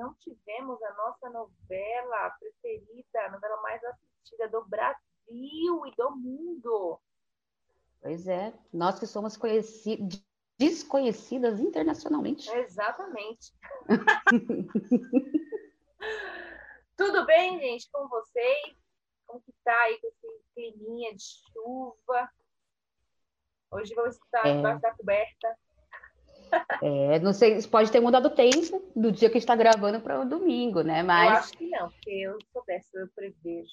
não tivemos a nossa novela preferida, a novela mais assistida do Brasil e do mundo. Pois é, nós que somos conhecidos, desconhecidas internacionalmente. Exatamente. Tudo bem, gente, com vocês? Como que tá aí com esse climinha de chuva? Hoje vamos estar é... debaixo da coberta. É, não sei, pode ter mudado o tempo do dia que está gravando para o domingo, né? Mas... Eu acho que não, porque eu sou dessa, eu prevejo.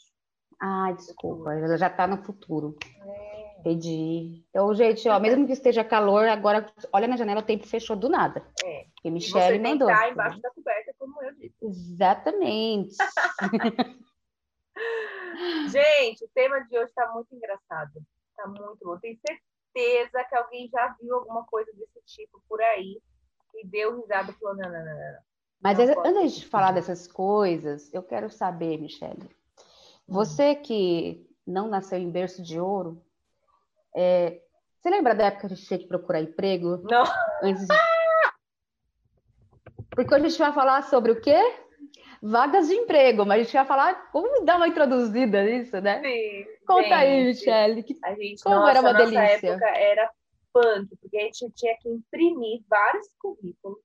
Ah, desculpa, ela já está no futuro. É. Entendi. Então, gente, ó, mesmo que esteja calor, agora olha na janela, o tempo fechou do nada. É. Porque Michelle mandou. Você embaixo da coberta, como eu disse. Exatamente. gente, o tema de hoje está muito engraçado. Está muito bom. Tenho certeza que alguém já viu alguma coisa desse tipo por aí e deu risada e falou, não, não, não, não. Mas não antes de falar dessas coisas, eu quero saber, Michelle, você que não nasceu em berço de ouro, é, você lembra da época que a gente tinha que procurar emprego? Não. Antes de... Porque hoje a gente vai falar sobre o quê? Vagas de emprego, mas a gente vai falar como dar uma introduzida nisso, né? Sim. Conta gente, aí, Michelle. Que... A gente, como nossa, era uma nossa delícia? época era punk, porque a gente tinha que imprimir vários currículos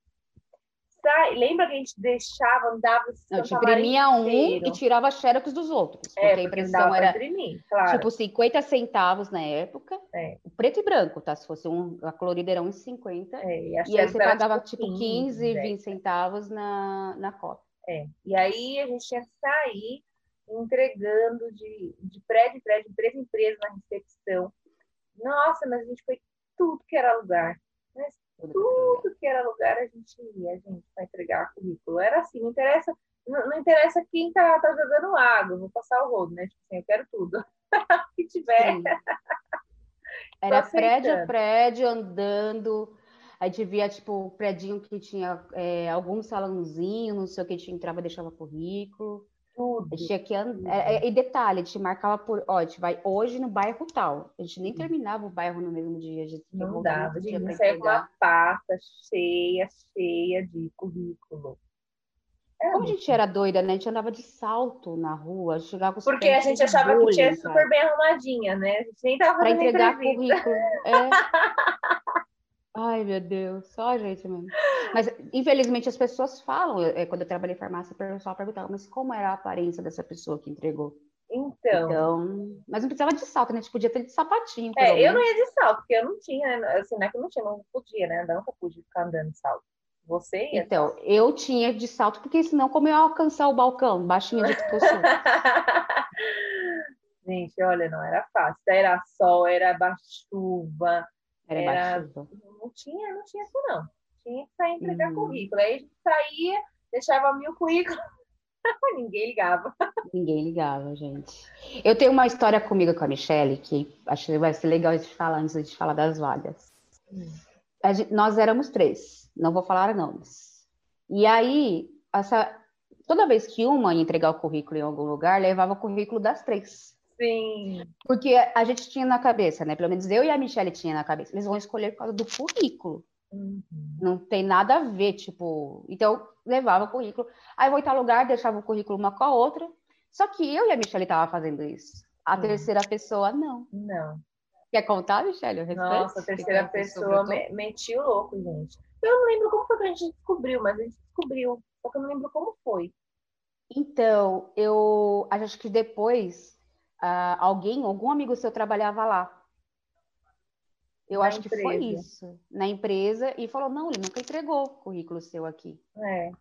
sai, lembra que a gente deixava, andava a gente imprimia um e tirava xerox dos outros. Porque é, porque a impressão era imprimir, claro. tipo 50 centavos na época. É. Preto e branco, tá? Se fosse um, a colorida era 1,50. É, e, e aí você pagava tipo 15, 15 20 centavos na, na cópia. É. E aí a gente tinha que sair entregando de, de prédio em prédio, empresa em empresa na recepção. Nossa, mas a gente foi tudo que era lugar. Mas tudo que era lugar a gente ia, a gente, para entregar currículo. Era assim, não interessa, não, não interessa quem tá, tá jogando água, vou passar o rodo, né? Tipo assim, eu quero tudo. que tiver. Sim. Era prédio a prédio, andando. Aí gente via, tipo, prédio que tinha é, algum salãozinho, não sei o que, a gente entrava e deixava currículo. Tudo. A gente tinha que and... É, é, e detalhe, a gente marcava por. Ó, a gente vai hoje no bairro tal. A gente nem terminava o bairro no mesmo dia. A gente não dava, a gente saía com uma pasta cheia, cheia de currículo. Era Como a gente era doida, né? A gente andava de salto na rua, chegava com os Porque a gente achava bullying, que tinha super bem arrumadinha, né? A gente nem tava Pra entregar currículo. É. Ai, meu Deus, só a gente mesmo. Mas, infelizmente, as pessoas falam. É, quando eu trabalhei em farmácia, o pessoal perguntava, mas como era a aparência dessa pessoa que entregou? Então. então mas não precisava de salto, né? A gente podia ter de sapatinho. É, eu não ia de salto, porque eu não tinha, assim, não é que eu não tinha, não podia, né? Eu nunca pude ficar andando de salto. Você ia? Então, eu tinha de salto, porque senão, como eu ia alcançar o balcão, baixinho de que eu sou? Gente, olha, não era fácil. Era sol, era chuva. Era, era... não tinha, não tinha isso não. Tinha que sair entregar uhum. currículo. Aí a gente saía, deixava mil currículos, ninguém ligava. Ninguém ligava, gente. Eu tenho uma história comigo com a Michelle que acho que vai ser legal de falar antes de falar das vagas. Hum. Gente, nós éramos três, não vou falar nomes. E aí, essa, toda vez que uma ia entregar o currículo em algum lugar, levava o currículo das três. Sim. Porque a gente tinha na cabeça, né? Pelo menos eu e a Michelle tinha na cabeça. Eles vão escolher por causa do currículo. Uhum. Não tem nada a ver, tipo. Então, levava o currículo. Aí vou em tal lugar, deixava o currículo uma com a outra. Só que eu e a Michelle tava fazendo isso. A uhum. terceira pessoa, não. Não. Quer contar, Michelle? Nossa, a terceira pessoa me, metiu louco, gente. Eu não lembro como foi que a gente descobriu, mas a gente descobriu. Só que eu não lembro como foi. Então, eu acho que depois uh, alguém, algum amigo seu trabalhava lá. Eu na acho empresa. que foi isso, na empresa, e falou, não, ele nunca entregou o currículo seu aqui. É,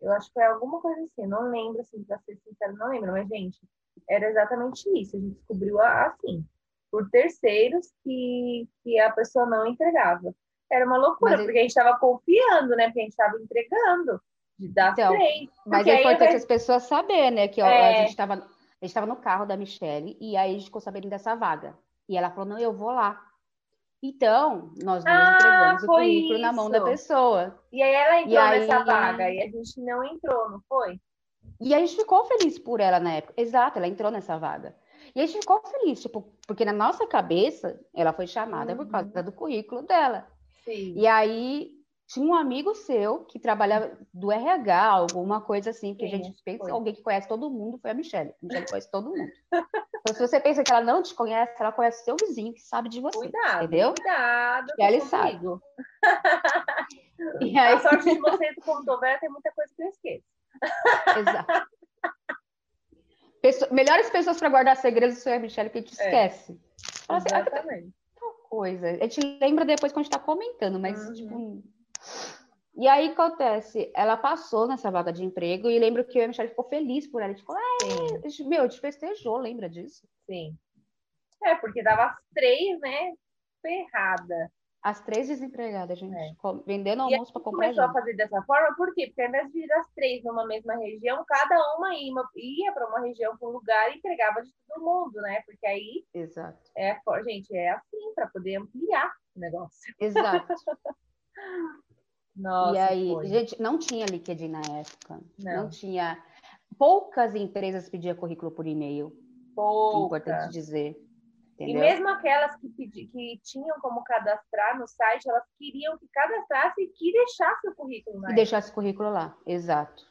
eu acho que foi alguma coisa assim, não lembro, assim, pra ser sincero, não lembro, mas, gente, era exatamente isso, a gente descobriu assim, por terceiros que, que a pessoa não entregava. Era uma loucura, mas porque a gente estava confiando, né, porque a gente estava entregando de dar então. Mas é importante as pessoas saberem, né, que ó, é... a gente estava gente estava no carro da Michelle e aí a gente ficou sabendo dessa vaga. E ela falou: não, eu vou lá. Então, nós dois ah, entregamos o currículo isso. na mão da pessoa. E aí ela entrou aí, nessa vaga e a gente não entrou, não foi? E a gente ficou feliz por ela na época. Exato, ela entrou nessa vaga. E a gente ficou feliz, tipo, porque na nossa cabeça ela foi chamada uhum. por causa do currículo dela. Sim. E aí tinha um amigo seu que trabalhava do RH, alguma coisa assim, que Sim, a gente pensa, foi. alguém que conhece todo mundo foi a Michelle. A Michelle conhece todo mundo. Então, se você pensa que ela não te conhece, ela conhece seu vizinho que sabe de você. Cuidado, entendeu? cuidado. E ela sabe. e aí... A sorte de vocês, tô velha, tem muita coisa que eu esqueço. Exato. Melhores pessoas para guardar segredos são a Michelle, que a gente é. esquece. Assim, ah, Exatamente. Tal coisa. A gente lembra depois quando a gente tá comentando, mas, uhum. tipo. E aí acontece, ela passou nessa vaga de emprego e lembro que a Michelle ficou feliz por ela. Tipo, é, meu, te festejou, lembra disso? Sim. É, porque dava as três, né? Ferrada. As três desempregadas, gente. É. Vendendo almoço para comprar. começou a fazer dessa forma, por quê? Porque ao invés de ir as três numa mesma região, cada uma ia, ia para uma região, para um lugar e entregava de todo mundo, né? Porque aí. Exato. É, gente, é assim, para poder ampliar o negócio. Exato. Nossa, e aí, foi. gente, não tinha LinkedIn na época. Não. não tinha. Poucas empresas pediam currículo por e-mail. Poucas. É importante dizer. Entendeu? E mesmo aquelas que, pedi, que tinham como cadastrar no site, elas queriam que cadastrasse e que deixasse o currículo lá. E deixasse o currículo lá, exato.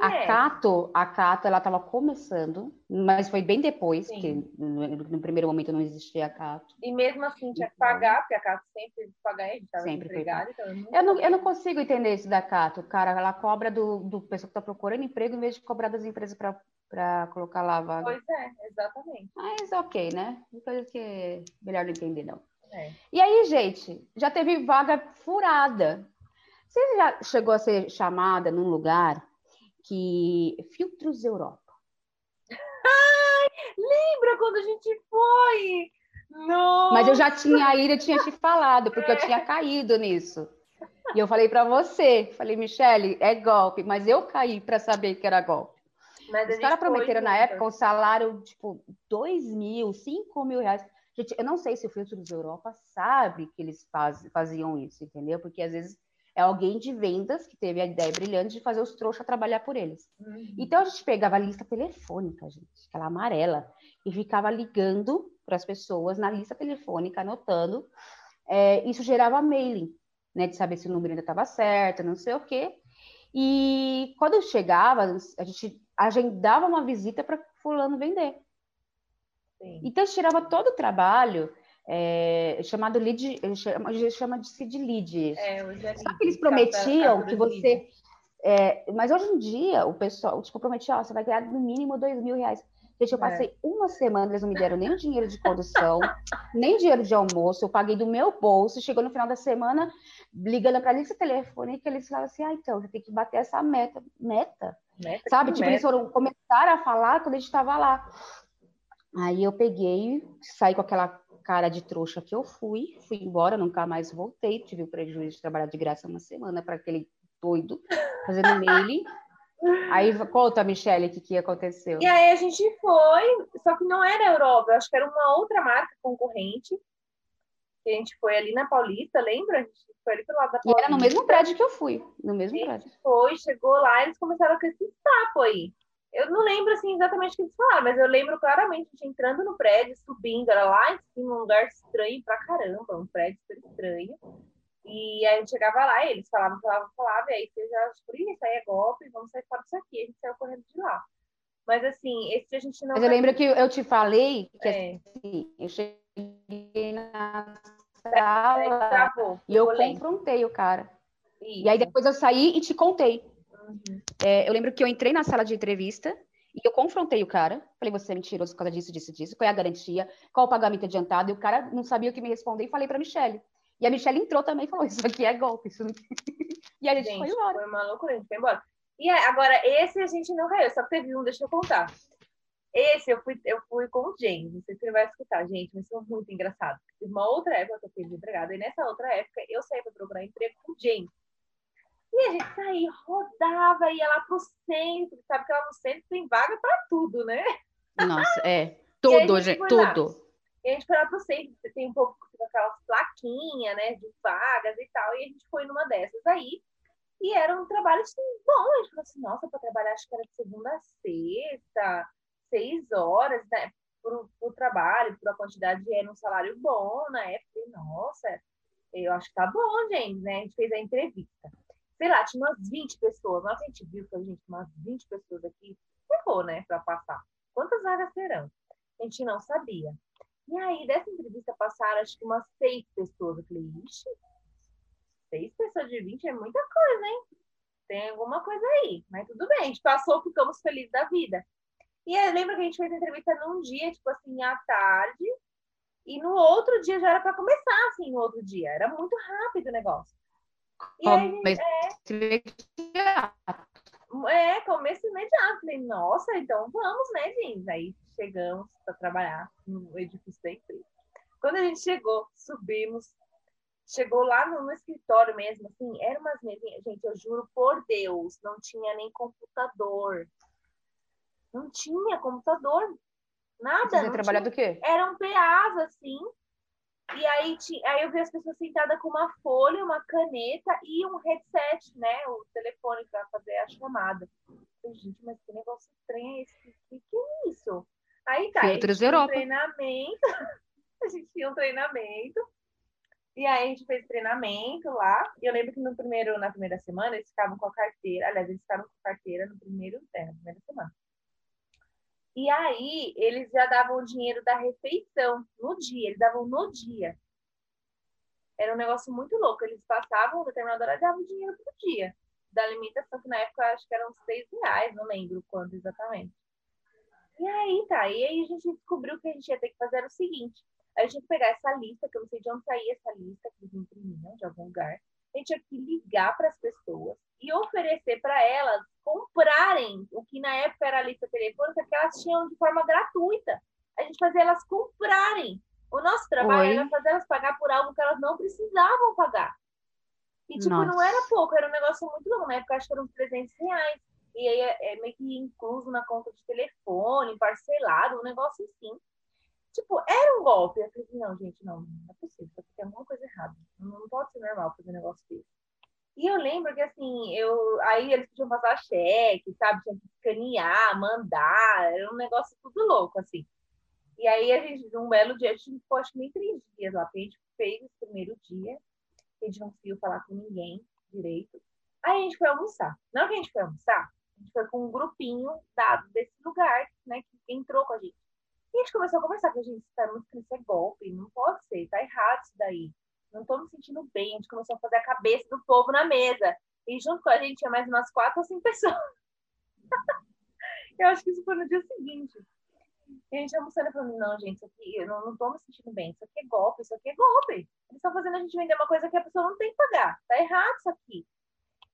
A Cato, a Cato, ela estava começando, mas foi bem depois, Sim. que no, no, primeiro momento não existia a Cato. E mesmo assim tinha que pagar, porque a Cato sempre pagar, a estava sempre empregada. Então eu, eu, não, eu não consigo entender isso da Cato, cara. Ela cobra do, do pessoal que está procurando emprego em vez de cobrar das empresas para colocar lá a vaga. Pois é, exatamente. Mas ok, né? Coisa que melhor não entender, não. É. E aí, gente, já teve vaga furada. Você já chegou a ser chamada num lugar que. Filtros Europa. Ai, lembra quando a gente foi? Nossa. Mas eu já tinha ido, eu tinha te falado, porque é. eu tinha caído nisso. E eu falei para você, falei, Michele, é golpe, mas eu caí para saber que era golpe. Mas Os caras prometeram na época um salário, tipo, 2 mil, 5 mil reais. Gente, eu não sei se o Filtro dos Europa sabe que eles faz, faziam isso, entendeu? Porque às vezes é alguém de vendas que teve a ideia brilhante de fazer os trouxas trabalhar por eles. Uhum. Então a gente pegava a lista telefônica, gente, aquela amarela, e ficava ligando para as pessoas na lista telefônica, anotando. É, isso gerava mailing, né, de saber se o número ainda estava certo, não sei o quê. E quando chegava, a gente agendava uma visita para fulano vender. Sim. Então, tirava todo o trabalho é, chamado lead, chama, chama de seed lead. É, Só que eles prometiam que você... É, mas hoje em dia, o pessoal, tipo, prometia, ó, você vai ganhar no mínimo dois mil reais. Gente, eu é. passei é. uma semana, eles não me deram nem dinheiro de condução, nem dinheiro de almoço, eu paguei do meu bolso, chegou no final da semana, ligando para a lista telefônica, eles falaram assim, ah, então, você tem que bater essa meta. Meta? meta Sabe? Tipo, meta. eles foram começar a falar quando a gente estava lá. Aí eu peguei, saí com aquela cara de trouxa que eu fui, fui embora, nunca mais voltei, tive o prejuízo de trabalhar de graça uma semana para aquele doido fazendo mailing. Aí conta, Michelle, o que, que aconteceu. E aí a gente foi, só que não era Europa, acho que era uma outra marca concorrente. Que a gente foi ali na Paulista, lembra? A gente foi ali pelo lado da Paulista. E era no mesmo prédio que eu fui, no mesmo prédio. Foi, chegou lá, eles começaram com esse papo aí. Eu não lembro assim exatamente o que eles falaram, mas eu lembro claramente a gente entrando no prédio, subindo, era lá em cima, um lugar estranho pra caramba, um prédio super estranho. E a gente chegava lá, eles falavam, falavam, falavam, e aí você já, por isso aí é golpe, vamos sair fora disso aqui. A gente saiu correndo de lá. Mas assim, esse a gente não. Mas eu lembro que eu te falei que é. assim, eu cheguei na sala travou, e eu confrontei o cara. Isso. E aí depois eu saí e te contei. Uhum. É, eu lembro que eu entrei na sala de entrevista e eu confrontei o cara. Falei, você é mentiroso por causa disso, disso, disso. Qual é a garantia? Qual o pagamento adiantado? E o cara não sabia o que me responder e falei para Michelle. E a Michelle entrou também e falou: Isso aqui é golpe. Isso não... e a gente, gente, foi embora. Foi uma loucura, a gente foi embora. E agora, esse a gente não caiu, só teve um, deixa eu contar. Esse eu fui, eu fui com o James, não sei se você vai escutar, gente, mas foi muito engraçado. Uma outra época que eu fui desempregada, e nessa outra época eu saí para procurar emprego com o James. E a gente saía, rodava, ia lá pro centro, sabe que lá no centro tem vaga para tudo, né? Nossa, é. Tudo, gente, tudo. Lá. E a gente foi lá pro centro, você tem um pouco com aquelas plaquinhas, né, de vagas e tal, e a gente foi numa dessas aí. E era um trabalho assim, bom, a gente falou assim, nossa, para trabalhar acho que era de segunda a sexta, seis horas, né, pro, pro trabalho, por a quantidade de era um salário bom na época. Nossa, eu acho que tá bom, gente, né? A gente fez a entrevista. Sei lá, tinha umas 20 pessoas. Nossa, a gente viu que a gente, umas 20 pessoas aqui, errou, né, para passar. Quantas vagas terão? A gente não sabia. E aí, dessa entrevista passaram, acho que umas seis pessoas. Eu falei, ixi, seis pessoas de 20 é muita coisa, hein? Tem alguma coisa aí. Mas tudo bem, a gente passou, ficamos felizes da vida. E aí, lembra que a gente fez a entrevista num dia, tipo assim, à tarde, e no outro dia já era para começar, assim, no outro dia. Era muito rápido o negócio. E aí, é, é, começo imediato. Falei, nossa, então vamos, né, gente? Aí chegamos para trabalhar no edifício da empresa. Quando a gente chegou, subimos, chegou lá no, no, escritório mesmo, assim, era umas mesinhas, gente, eu juro por Deus, não tinha nem computador. Não tinha computador. Nada. Você trabalhar do quê? Eram PAs, assim. E aí, aí eu vi as pessoas sentadas com uma folha, uma caneta e um headset, né? O telefone para fazer a chamada. Eu, gente, mas que negócio estranho é esse? O que, é isso? Aí tá, Filtros Europa. Um treinamento. a gente tinha um treinamento. E aí a gente fez treinamento lá. E eu lembro que no primeiro, na primeira semana eles ficavam com a carteira. Aliás, eles ficaram com a carteira no primeiro, é, na primeira semana. E aí, eles já davam o dinheiro da refeição no dia, eles davam no dia. Era um negócio muito louco. Eles passavam, determinada hora, davam o dinheiro por dia. Da alimentação, que na época acho que eram seis reais, não lembro quanto exatamente. E aí, tá. E aí a gente descobriu que a gente ia ter que fazer o seguinte: a gente que pegar essa lista, que eu não sei de onde saía essa lista, que eles imprimiam de algum lugar. A gente tinha que ligar para as pessoas e oferecer para elas comprarem o que na época era a lista telefônica, que elas tinham de forma gratuita. A gente fazia elas comprarem. O nosso trabalho Oi? era fazer elas pagar por algo que elas não precisavam pagar. E, tipo, Nossa. não era pouco, era um negócio muito longo. Na época, acho que eram uns 300 reais. E aí, é, é meio que incluso na conta de telefone, parcelado, um negócio assim. Tipo, era um golpe. Eu falei, não, gente, não, não é possível. Tem alguma coisa errada. Não pode ser normal fazer um negócio desse. E eu lembro que, assim, eu, aí eles podiam passar cheque, sabe? Tinha que escanear, mandar, era um negócio tudo louco, assim. E aí a gente, um belo dia, a gente ficou acho que nem três dias lá, porque a gente fez esse primeiro dia, a gente não conseguiu falar com ninguém direito. Aí a gente foi almoçar. Na hora que a gente foi almoçar, a gente foi com um grupinho dado desse lugar, né, que entrou com a gente. E a gente começou a conversar com a gente, tá muito isso é golpe, não pode ser, tá errado isso daí não estou me sentindo bem. A gente começou a fazer a cabeça do povo na mesa. E junto com a gente tinha mais umas quatro ou cinco pessoas. eu acho que isso foi no dia seguinte. E a gente almoçando e falando, não, gente, isso aqui, eu não, estou me sentindo bem. Isso aqui é golpe, isso aqui é golpe. Eles estão fazendo a gente vender uma coisa que a pessoa não tem que pagar. Tá errado isso aqui.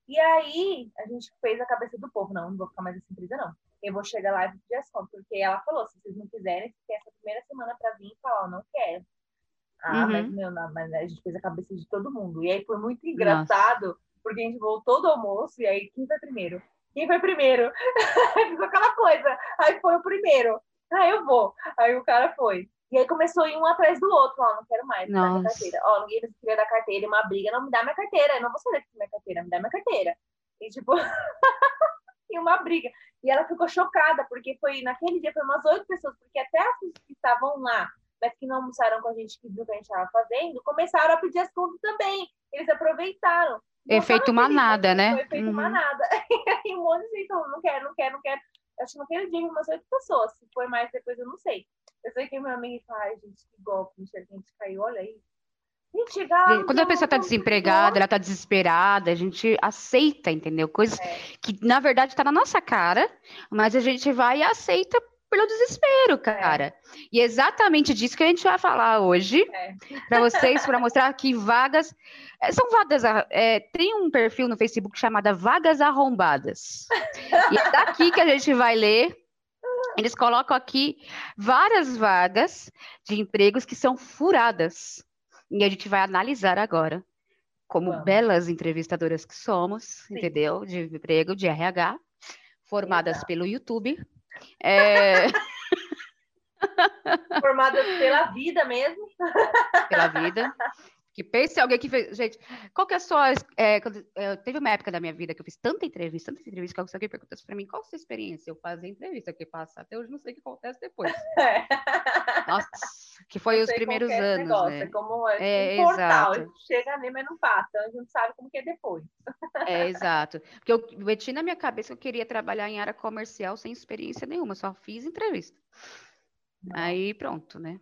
E aí, a gente fez a cabeça do povo. Não, não vou ficar mais assim empresa, não. Eu vou chegar lá e pedir as contas. Porque ela falou, se vocês não quiserem, têm essa primeira semana para vir e falar, não quero. Ah, uhum. mas, meu, não, mas a gente fez a cabeça de todo mundo. E aí foi muito engraçado, Nossa. porque a gente voltou do almoço e aí quem foi primeiro? Quem foi primeiro? Ficou aquela coisa. Aí foi o primeiro. Ah, eu vou. Aí o cara foi. E aí começou a ir um atrás do outro. Ó, não quero mais, me dá minha carteira. Ó, ninguém queria da carteira, uma briga. Não, me dá minha carteira. Eu não vou saber minha carteira, me dá minha carteira. E tipo... e uma briga. E ela ficou chocada, porque foi naquele dia foi umas oito pessoas, porque até as pessoas que estavam lá mas que não almoçaram com a gente, que viu o que a gente estava fazendo, começaram a pedir as contas também. Eles aproveitaram. Efeito manada, né? Foi efeito uhum. manada. e um monte de gente falou, não quero, não quero, não quero. Acho que naquele dia umas oito pessoas. Se foi mais depois, eu não sei. Eu sei que meu amigo fala, ai, gente, que golpe, a gente caiu, olha aí. Gente, lá, Quando a pessoa está desempregada, ela está desesperada, a gente aceita, entendeu? Coisas é. que, na verdade, está na nossa cara, mas a gente vai e aceita pelo desespero, cara. E é exatamente disso que a gente vai falar hoje é. para vocês, para mostrar que vagas é, são vagas. É, tem um perfil no Facebook chamado Vagas Arrombadas. e é daqui que a gente vai ler. Eles colocam aqui várias vagas de empregos que são furadas. E a gente vai analisar agora, como belas entrevistadoras que somos, Sim. entendeu? De emprego, de RH, formadas Exato. pelo YouTube é... Formada pela vida mesmo. Pela vida. Que pense alguém que fez. Gente, qual que é a sua. É, é, teve uma época da minha vida que eu fiz tanta entrevista, tanta entrevista, que alguém perguntasse para mim qual a sua experiência. Eu fazia entrevista, que passa até hoje não sei o que acontece depois. É. Nossa, que foi os primeiros é anos. Negócio, né? É como é, é um portal, exato. chega ali, mas não passa, a gente não sabe como que é depois. É, exato. Porque eu meti na minha cabeça que eu queria trabalhar em área comercial sem experiência nenhuma, só fiz entrevista. Não. Aí pronto, né?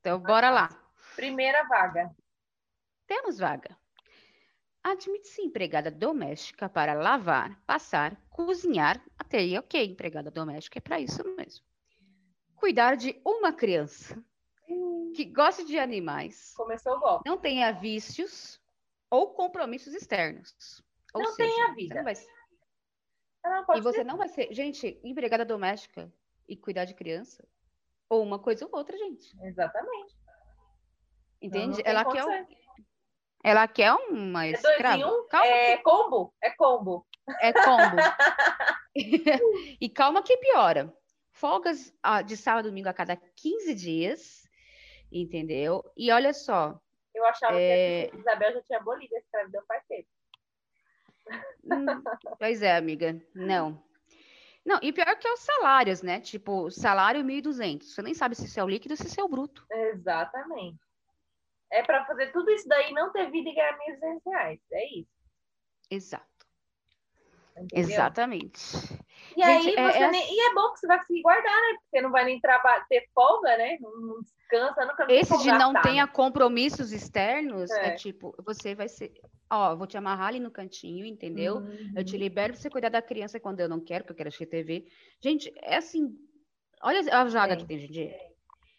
Então, bora lá. Primeira vaga. Temos vaga. Admite-se empregada doméstica para lavar, passar, cozinhar. Até aí, ok, empregada doméstica é para isso mesmo. Cuidar de uma criança que goste de animais. Começou o golpe. Não tenha vícios ou compromissos externos. Ou não seja, tenha vida. Você não vai... não, e você ser. não vai ser. Gente, empregada doméstica e cuidar de criança. Ou uma coisa ou outra, gente. Exatamente. Entende? Ela quer, um... ela quer uma é escrava. Um, calma é que... combo? É combo. É combo. e calma que piora. Folgas de sábado e domingo a cada 15 dias, entendeu? E olha só. Eu achava é... que a Isabel já tinha abolido a escravidão faz tempo. Hum, pois é, amiga. Não. Não, e pior que é os salários, né? Tipo, salário 1.200. Você nem sabe se isso é o líquido ou se isso é o bruto. Exatamente. É para fazer tudo isso daí não ter vida e ganhar 1.200 reais. É isso. Exato. Entendeu? Exatamente. E Gente, aí é, você é... Nem... E é bom que você vai conseguir guardar, né? Porque não vai nem trabalhar, ter folga, né? Não, descansa, nunca Esse de não tenha compromissos externos é. é. tipo, você vai ser. Ó, vou te amarrar ali no cantinho, entendeu? Uhum. Eu te libero pra você cuidar da criança quando eu não quero, porque eu quero assistir TV. Gente, é assim. Olha a jaga que tem dia.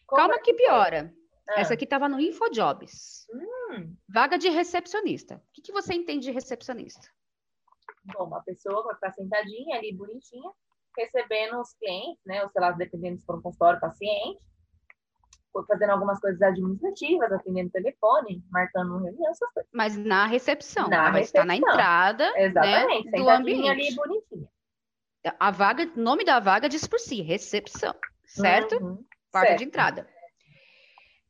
Calma que piora. Ah. Essa aqui estava no InfoJobs. Hum. Vaga de recepcionista. O que, que você entende de recepcionista? Bom, uma pessoa vai ficar sentadinha ali, bonitinha, recebendo os clientes, né? Ou sei lá, dependendo se for um consultório, paciente, fazendo algumas coisas administrativas, atendendo telefone, marcando reunião, essas coisas. Mas na recepção, na ela vai estar na entrada né, Exatamente, né, do ambiente. ali, bonitinha. A vaga, nome da vaga diz por si, recepção, certo? Uhum, Porta de entrada.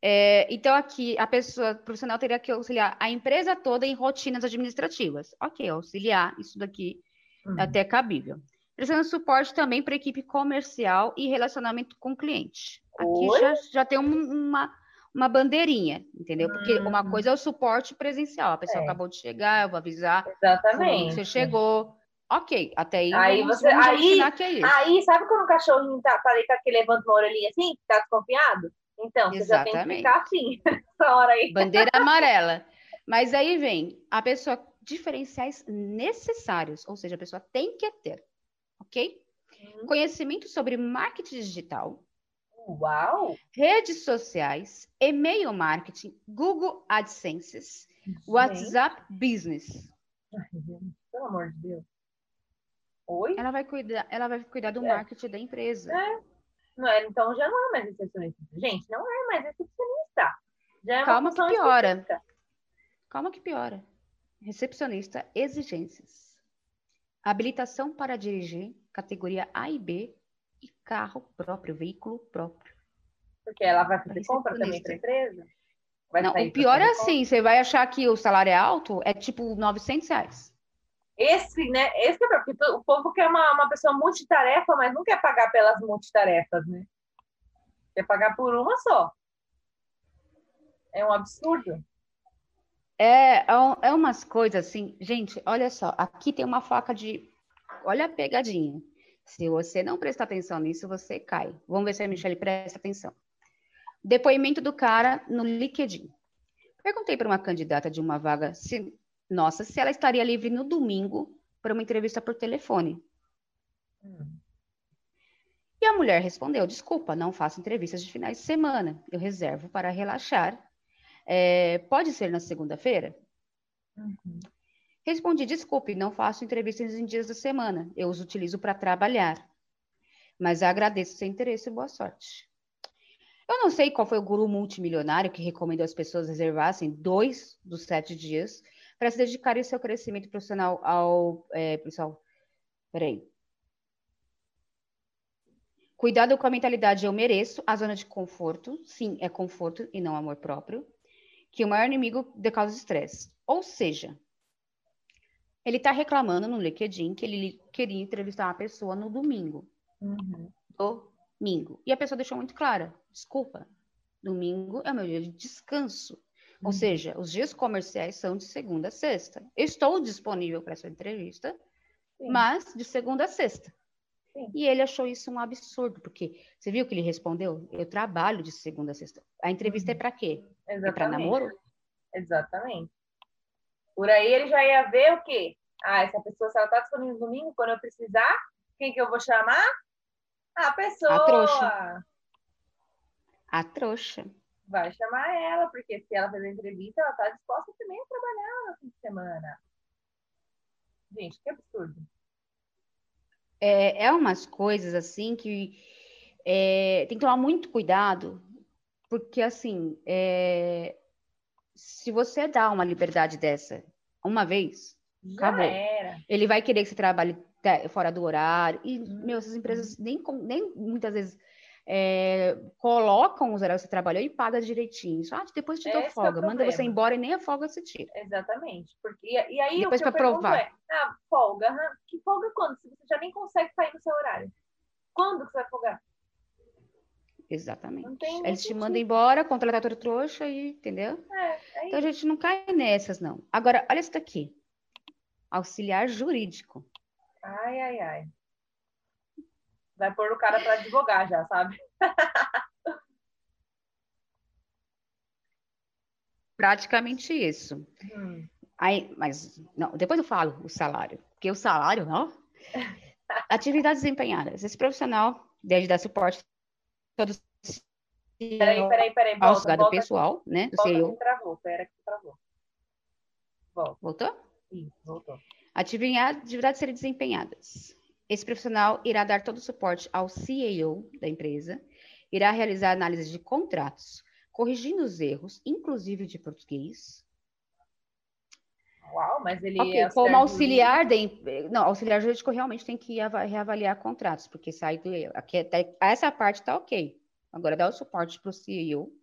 É, então, aqui, a pessoa profissional teria que auxiliar a empresa toda em rotinas administrativas. Ok, auxiliar, isso daqui uhum. é até cabível. Prestando suporte também para a equipe comercial e relacionamento com o cliente. Aqui já, já tem um, uma, uma bandeirinha, entendeu? Porque uhum. uma coisa é o suporte presencial. A pessoa é. acabou de chegar, eu vou avisar. Exatamente. Você chegou. Ok, até aí, aí vamos, você, vamos aí, que é isso. Aí, sabe quando o cachorrinho tá, tá tá que levanta uma orelhinha assim, tá desconfiado? Então, você Exatamente. já tem que ficar assim, essa hora aí. Bandeira amarela. Mas aí vem a pessoa, diferenciais necessários, ou seja, a pessoa tem que ter, ok? Hum. Conhecimento sobre marketing digital. Uau! Redes sociais, e-mail marketing, Google AdSense, WhatsApp Business. Pelo amor de Deus. Oi? Ela vai cuidar, ela vai cuidar do é. marketing da empresa. É. Não é, então já não é mais recepcionista. Gente, não é mais recepcionista. Já é Calma que piora. Específica. Calma que piora. Recepcionista, exigências. Habilitação para dirigir, categoria A e B, e carro próprio, veículo próprio. Porque ela vai fazer compra também para a empresa? Vai não, o pior é assim, você vai achar que o salário é alto, é tipo 900 reais. Esse, né? Esse é porque o povo quer uma, uma pessoa multitarefa, mas não quer pagar pelas multitarefas, né? Quer pagar por uma só. É um absurdo. É, é, é umas coisas assim, gente, olha só, aqui tem uma faca de. Olha a pegadinha. Se você não prestar atenção nisso, você cai. Vamos ver se a Michelle presta atenção. Depoimento do cara no LinkedIn. Perguntei para uma candidata de uma vaga se nossa, se ela estaria livre no domingo para uma entrevista por telefone. Hum. E a mulher respondeu: Desculpa, não faço entrevistas de finais de semana. Eu reservo para relaxar. É, pode ser na segunda-feira? Uhum. Respondi: Desculpe, não faço entrevistas em dias da semana. Eu os utilizo para trabalhar. Mas agradeço seu interesse e boa sorte. Eu não sei qual foi o guru multimilionário que recomendou as pessoas reservassem dois dos sete dias para se dedicar ao seu crescimento profissional ao. É, pessoal, peraí. Cuidado com a mentalidade eu mereço, a zona de conforto. Sim, é conforto e não amor próprio. que o maior inimigo de causa estresse. Ou seja, ele está reclamando no LinkedIn que ele queria entrevistar uma pessoa no domingo. Uhum. Domingo. E a pessoa deixou muito clara: desculpa, domingo é o meu dia de descanso. Ou Uhum. seja, os dias comerciais são de segunda a sexta. Estou disponível para essa entrevista, Sim. mas de segunda a sexta. Sim. E ele achou isso um absurdo, porque você viu que ele respondeu? Eu trabalho de segunda a sexta. A entrevista é Uhum. para quê? É para Exatamente. namoro? Exatamente. Por aí ele já ia ver o quê? Ah, essa pessoa, se ela tá disponível no domingo, quando eu precisar, quem que eu vou chamar? A pessoa. A trouxa. A trouxa. Vai chamar ela, porque se ela fazer entrevista, ela tá disposta também a trabalhar no fim de semana. Gente, que absurdo. É, é umas coisas assim que é, tem que tomar muito cuidado, porque assim, é, se você dá uma liberdade dessa uma vez, Já Acabou. era. ele vai querer que você trabalhe fora do horário. E, Uhum. meu, essas empresas nem, nem muitas vezes é, colocam os horários que você trabalhou e paga direitinho. Só, ah, depois te dou Esse é folga. Manda você embora e nem a folga você tira. Exatamente. Porque, e, e aí Depois o que eu provar. é, ah, folga, aham. que folga quando? Se você já nem consegue sair no seu horário. Quando que você vai folgar? Exatamente. Eles te sentido. mandam embora, contratatório trouxa e, entendeu? É, é Então a gente não cai nessas, não. Agora, olha isso daqui. Auxiliar jurídico. Ai, ai, ai. Vai pôr o cara para advogar já, sabe? Praticamente isso. Hum. Aí, mas não, depois eu falo o salário, porque o salário, não. Atividades desempenhadas. Esse profissional deve dar suporte todo Peraí, peraí, peraí. Volta, pessoal, né? Do volta CEO. que travou. Pera que travou. Volta. Voltou? Isso, voltou. Atividade- Atividades a serem desempenhadas. Esse profissional irá dar todo o suporte ao CEO da empresa, irá realizar análise de contratos, corrigindo os erros, inclusive de português. Uau, mas ele Ok, é como auxiliar de, não, auxiliar jurídico realmente tem que ava- reavaliar contratos, porque sai do. Aqui, até- essa parte está ok. Agora dá o suporte para o CEO.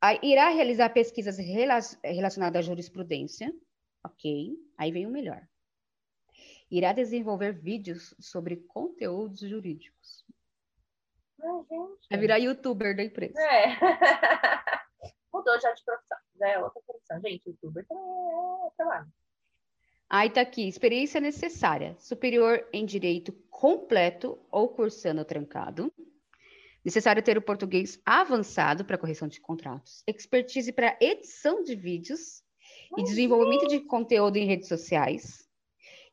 Aí, irá realizar pesquisas rela- relacionadas à jurisprudência. Ok. Aí vem o melhor. Irá desenvolver vídeos sobre conteúdos jurídicos. Ai, gente. Vai virar youtuber da empresa. É. Mudou já de profissão. Já é outra profissão. Gente, youtuber também é trabalho. Aí tá aqui, experiência necessária, superior em direito completo ou cursando trancado. Necessário ter o português avançado para correção de contratos, expertise para edição de vídeos e desenvolvimento de conteúdo em redes sociais.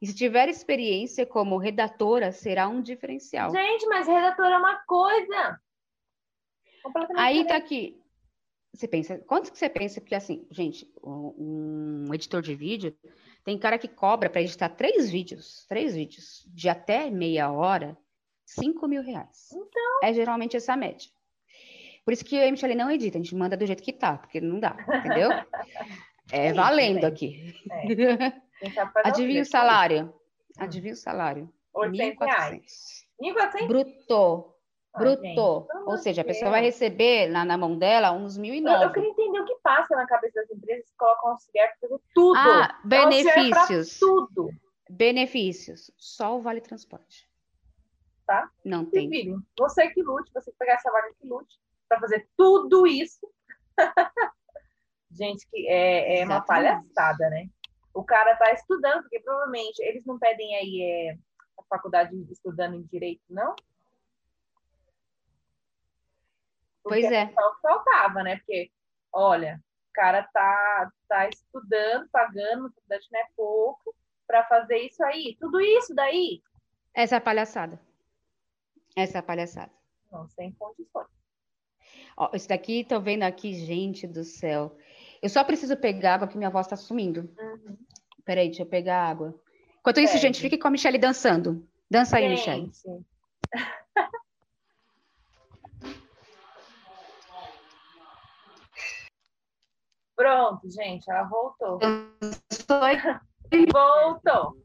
E se tiver experiência como redatora, será um diferencial. Gente, mas redator é uma coisa. Aí tá aqui. Você pensa, quanto que você pensa? Porque assim, gente, um, editor de vídeo tem cara que cobra para editar três vídeos, três vídeos de até meia hora, cinco mil reais. Então. É geralmente essa média. Por isso que eu e a Michelle não edita, a gente manda do jeito que tá, porque não dá, entendeu? É valendo aqui. Faz Adivinha o salário? Adivinha o salário? 800 reais. 1.400. 1.400? Bruto. Ah, Bruto. amor Ou seja, a pessoa vai receber na, na mão dela uns Eu, eu 1.009. queria entender o que passa na cabeça das empresas que colocam auxiliar para fazer tudo. Ah, benefícios. Tudo. Benefícios. Só o vale transporte. Tá. Não Se tem. virem. Você que lute, você que pegar essa vaga que lute para fazer tudo isso. Gente, que é, é uma palhaçada, né? O cara tá estudando, porque provavelmente eles não pedem aí é, a faculdade estudando em direito, não? Pois é. Só faltava, né? Porque, olha, o cara tá, tá estudando, pagando, a faculdade não é pouco, para fazer isso aí. Tudo isso daí, Essa é a palhaçada. Essa é a palhaçada. não, sem condições. Ó, isso daqui, tô vendo aqui, gente do céu. Eu só preciso pegar água, porque minha voz tá sumindo. Uhum. Peraí, deixa eu pegar água. Enquanto isso, gente, fique com a Michelle dançando. Dança aí, Michelle. Gente. Pronto, gente, ela voltou. Voltou.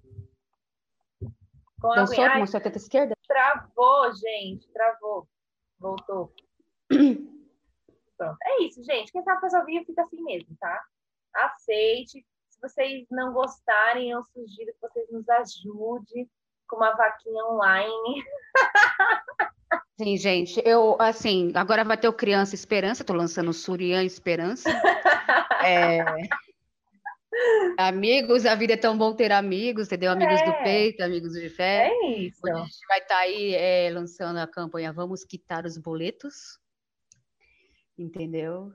Com a Dançou? aguinha. Ai, Mostrou a teta esquerda? travou, gente, travou. Voltou. pronto. É isso, gente. Quem sabe faz ao vivo fica assim mesmo, tá? Aceite. Se vocês não gostarem, eu sugiro que vocês nos ajudem com uma vaquinha online. Sim, gente, eu, assim, agora vai ter o Criança Esperança, tô lançando o Surian Esperança. É... Amigos, a vida é tão bom ter amigos, entendeu? Amigos é. do peito, amigos de fé. É isso. a gente vai estar tá aí é, lançando a campanha Vamos Quitar os Boletos. Entendeu?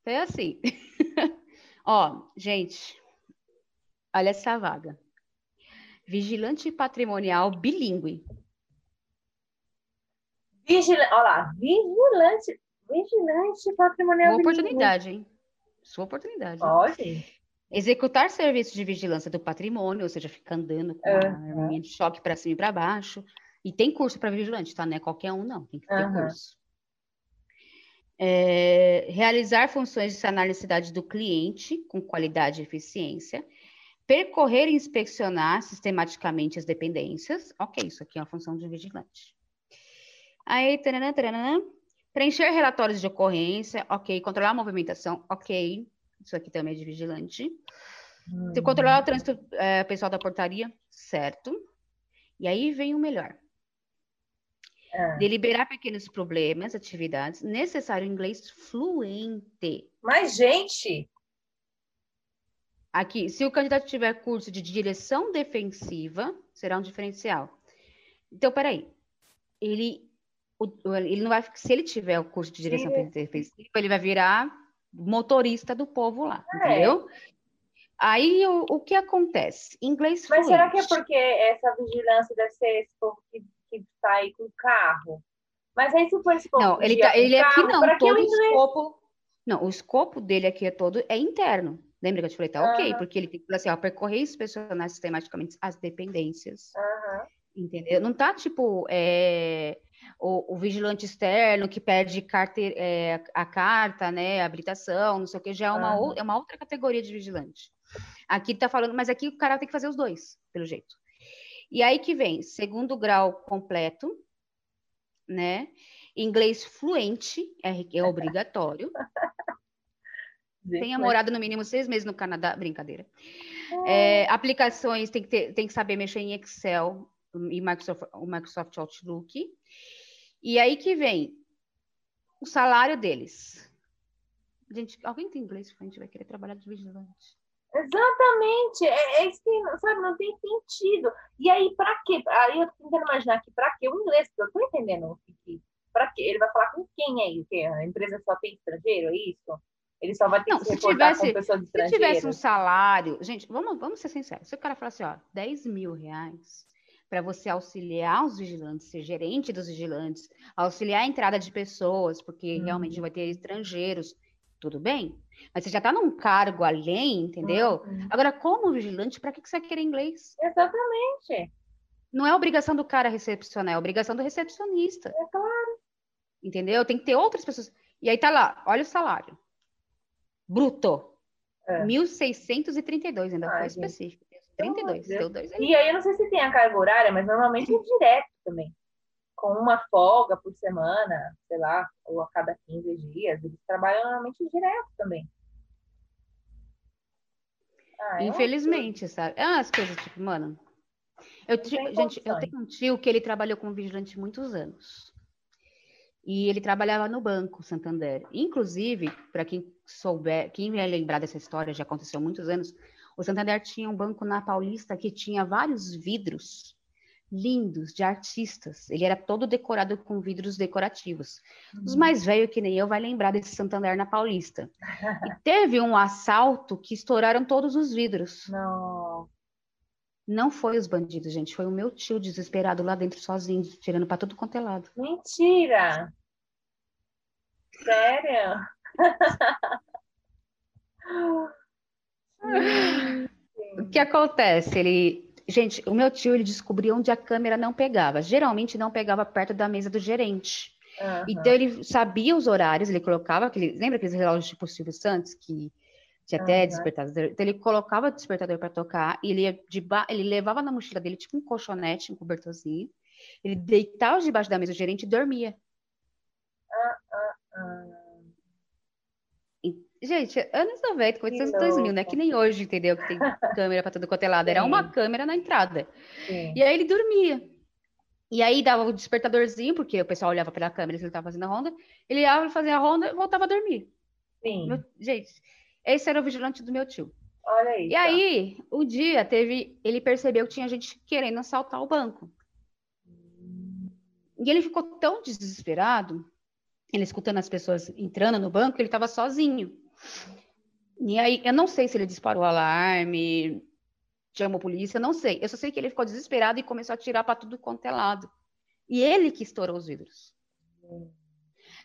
Então é assim. Ó, gente, olha essa vaga. Vigilante patrimonial bilíngue. Vigilante, olha lá, vigilante, vigilante patrimonial Boa oportunidade, hein? Sua oportunidade. Pode. Executar serviços de vigilância do patrimônio, ou seja, ficar andando com uhum. uma arminha de choque para cima e para baixo. E tem curso para vigilante, tá? Não é qualquer um, não. Tem que ter uhum. curso. É, realizar funções de sanar a necessidade do cliente com qualidade e eficiência. Percorrer e inspecionar sistematicamente as dependências. Ok, isso aqui é uma função de vigilante. Aí, taranã, taranã, preencher relatórios de ocorrência. Ok. Controlar a movimentação. Ok. Isso aqui também é de vigilante. Hum. Controlar o trânsito é, pessoal da portaria, certo. E aí vem o melhor. É. Deliberar pequenos problemas, atividades, necessário inglês fluente. Mas, gente! Aqui, se o candidato tiver curso de direção defensiva, será um diferencial. Então, peraí. Ele, ele não vai. Se ele tiver o curso de direção defensiva, ele vai virar motorista do povo lá, é. entendeu? Aí o, o que acontece? Inglês Mas fluente. será que é porque essa vigilância deve ser esse povo que, que sai com carro? Mas aí se for esse Não, ele, tá, ele carro, aqui não, todo o escopo. Não, o escopo dele aqui é todo é interno. Lembra que eu te falei, tá uhum. ok, porque ele tem que assim, ó, percorrer e inspecionar sistematicamente as dependências. Uhum. Entendeu? Não tá tipo é, o, o, vigilante externo que pede carte, é, a carta, né, a habilitação, não sei o que, já é uma, uhum. é uma outra categoria de vigilante. Aqui tá falando, mas aqui o cara tem que fazer os dois, pelo jeito. E aí que vem, segundo grau completo, né? Inglês fluente, é, é obrigatório. Tenha morado no mínimo seis meses no Canadá, brincadeira. É, aplicações tem que, ter, tem que saber mexer em Excel e Microsoft, o Microsoft Outlook. E aí que vem o salário deles. Gente, alguém tem inglês a gente vai querer trabalhar de vigilante? Exatamente, é, é isso que, sabe, não tem sentido. E aí, para quê? Aí eu tô tentando imaginar aqui, para quê? O inglês, que eu tô entendendo que, para quê? Ele vai falar com quem aí? Que a empresa só tem estrangeiro, é isso? Ele só vai ter não, que se reportar tivesse, com pessoas estrangeiras? Se tivesse um salário, gente, vamos, vamos ser sinceros, se o cara falar assim, ó, 10 mil reais, para você auxiliar os vigilantes, ser gerente dos vigilantes, auxiliar a entrada de pessoas, porque uhum. realmente vai ter estrangeiros, tudo bem. Mas você já está num cargo além, entendeu? Uhum. Agora, como vigilante, para que, que você quer inglês? Exatamente. Não é obrigação do cara recepcionar, é obrigação do recepcionista. É claro. Entendeu? Tem que ter outras pessoas. E aí tá lá, olha o salário. Bruto. É. 1.632, ainda foi específico. 32, deu dois aí. E aí eu não sei se tem a carga horária, mas normalmente é direto também. Com uma folga por semana, sei lá, ou a cada 15 dias. Eles trabalham normalmente direto também. Ah, é Infelizmente, sabe? É umas coisas tipo, mano. Eu, gente, eu tenho um tio que ele trabalhou como vigilante muitos anos. E ele trabalhava no Banco Santander. Inclusive, para quem souber, quem vai lembrar dessa história, já aconteceu há muitos anos, o Santander tinha um banco na Paulista que tinha vários vidros lindos de artistas. Ele era todo decorado com vidros decorativos. Uhum. Os mais velhos que nem eu vai lembrar desse Santander na Paulista. e teve um assalto que estouraram todos os vidros. Não. Não foi os bandidos, gente. Foi o meu tio desesperado lá dentro sozinho, tirando para tudo quanto é lado. Mentira! Sério? o que acontece? Ele, gente, o meu tio ele descobriu onde a câmera não pegava. Geralmente não pegava perto da mesa do gerente. Uhum. Então ele sabia os horários, ele colocava aquele, lembra aqueles relógios tipo Silvio Santos que tinha até uhum. despertador. Então ele colocava o despertador para tocar e ele de ba... ele levava na mochila dele tipo um colchonete, um cobertorzinho. Ele deitava debaixo da mesa do gerente e dormia. Uh, uh, Gente, anos 90, começando dos 2000, né? Que nem hoje, entendeu? Que tem câmera pra todo quanto é lado. Era uma câmera na entrada. Sim. E aí ele dormia. E aí dava o despertadorzinho, porque o pessoal olhava pela câmera se ele estava fazendo a ronda. Ele ia fazer a ronda e voltava a dormir. Sim. Meu, gente, esse era o vigilante do meu tio. Olha aí. E tá. aí, um dia teve. Ele percebeu que tinha gente querendo assaltar o banco. E ele ficou tão desesperado, ele escutando as pessoas entrando no banco, ele estava sozinho. E aí, eu não sei se ele disparou o alarme, chamou a polícia, não sei. Eu só sei que ele ficou desesperado e começou a tirar para tudo quanto é lado. E ele que estourou os vidros.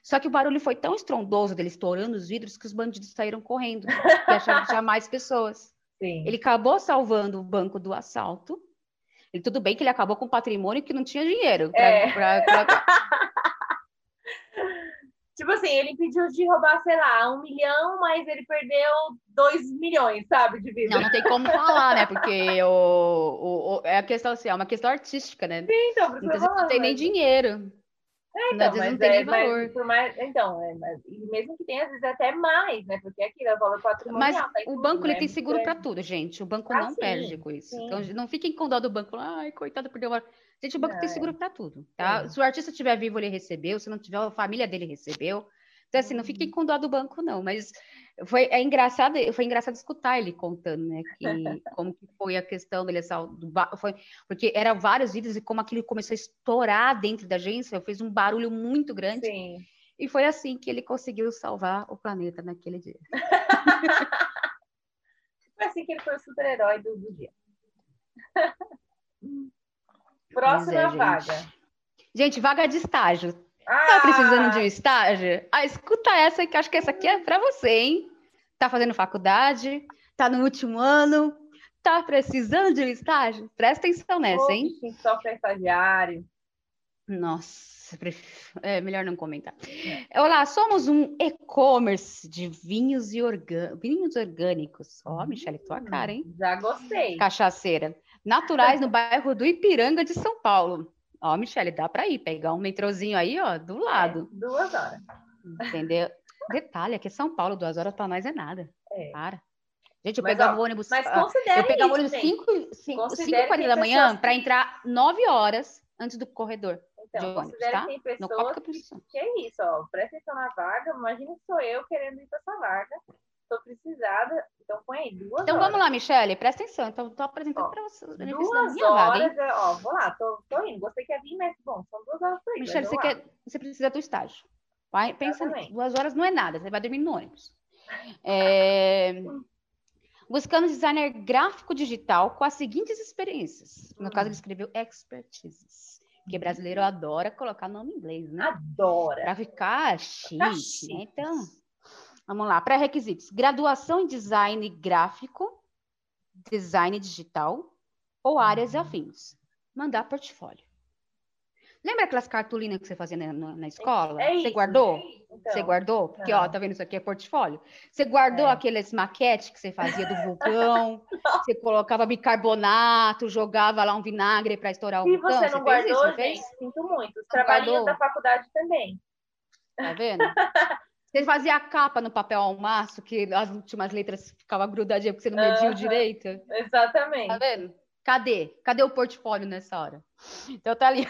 Só que o barulho foi tão estrondoso dele estourando os vidros que os bandidos saíram correndo, e acharam que tinha mais pessoas. Sim. Ele acabou salvando o banco do assalto. Ele, tudo bem que ele acabou com patrimônio que não tinha dinheiro. Pra, é. pra, pra... Tipo assim, ele pediu de roubar, sei lá, um milhão, mas ele perdeu dois milhões, sabe, de vida. Não, não tem como falar, né? Porque o, o, o, é a questão assim, é uma questão artística, né? Sim, então, por então, não tem nem dinheiro. É, então, mas, não tem é, valor. Mas, mais, então, é, mas, mesmo que tenha, às vezes, até mais, né? Porque aquilo é valor patrimonial. Mas tá o banco né? ele tem seguro para tudo, gente. O banco ah, não sim, perde com isso. Sim. Então, não fiquem com dó do banco. Ai, coitado, perdeu uma... Gente, o banco tem seguro para tudo, tá? Se o artista estiver vivo, ele recebeu. Se não tiver, a família dele recebeu. Então, assim, não fiquem uhum. com dó do banco, não. Mas foi é engraçado, foi engraçado escutar ele contando, né? Que, como que foi a questão dele, do, foi, porque eram vários vídeos e como aquilo começou a estourar dentro da agência, fez um barulho muito grande. Sim. E foi assim que ele conseguiu salvar o planeta naquele dia. foi assim que ele foi o super-herói do, do dia. Próxima é, vaga. Gente. gente, vaga de estágio. Ah! Tá precisando de um estágio? Ah, escuta essa que acho que essa aqui é para você, hein? Tá fazendo faculdade, tá no último ano, tá precisando de um estágio? Presta atenção nessa, hein? Só para estagiário. Nossa, é melhor não comentar. Olá, somos um e-commerce de vinhos e orgânicos. Vinhos orgânicos. Ó, oh, Michele, tua hum, cara, hein? Já gostei. Cachaceira. Naturais no bairro do Ipiranga de São Paulo. Ó, Michele, dá para ir, pegar um metrozinho aí, ó, do lado. É, duas horas. Entendeu? Detalhe, aqui São Paulo, duas horas para nós é nada. É. Para. Gente, eu mas, pegava ó, o ônibus. Mas considere Eu pegava o ônibus 5h40 da manhã para entrar 9 horas antes do corredor. Então, ônibus, considere tá? que tem pessoas que, que é isso, ó. Presta atenção na vaga. Imagina que sou eu querendo ir para essa vaga. Estou precisada, então põe aí duas Então horas. vamos lá, Michele, presta atenção. Então, estou apresentando para vocês os benefícios duas da horas, vaga. Ó, vou lá, tô, tô indo. Você quer vir, mas bom, são duas horas para ir. Michele, você, quer, você precisa do estágio. Vai, pensa nisso. Duas horas não é nada, você vai dormir no ônibus. É... Buscando designer gráfico digital com as seguintes experiências. No caso, ele escreveu expertises. Porque brasileiro adora colocar nome em inglês, né? Adora. Para ficar chique, né? Então, Vamos lá, pré-requisitos: graduação em design gráfico, design digital ou áreas uhum. afins. Mandar portfólio. Lembra aquelas cartolinas que você fazia na, na escola? É isso, você guardou? É então, você guardou? Porque, não. ó, tá vendo isso aqui é portfólio? Você guardou é. aqueles maquetes que você fazia do vulcão? você colocava bicarbonato, jogava lá um vinagre para estourar o vulcão? Você não você guardou, isso, gente, sinto muito. Os trabalhinhos da faculdade também. Tá vendo? Você fazia a capa no papel ao maço, que as últimas letras ficavam grudadinhas porque você não mediu uhum, direito. Exatamente. Tá vendo? Cadê? Cadê o portfólio nessa hora? Então tá ali.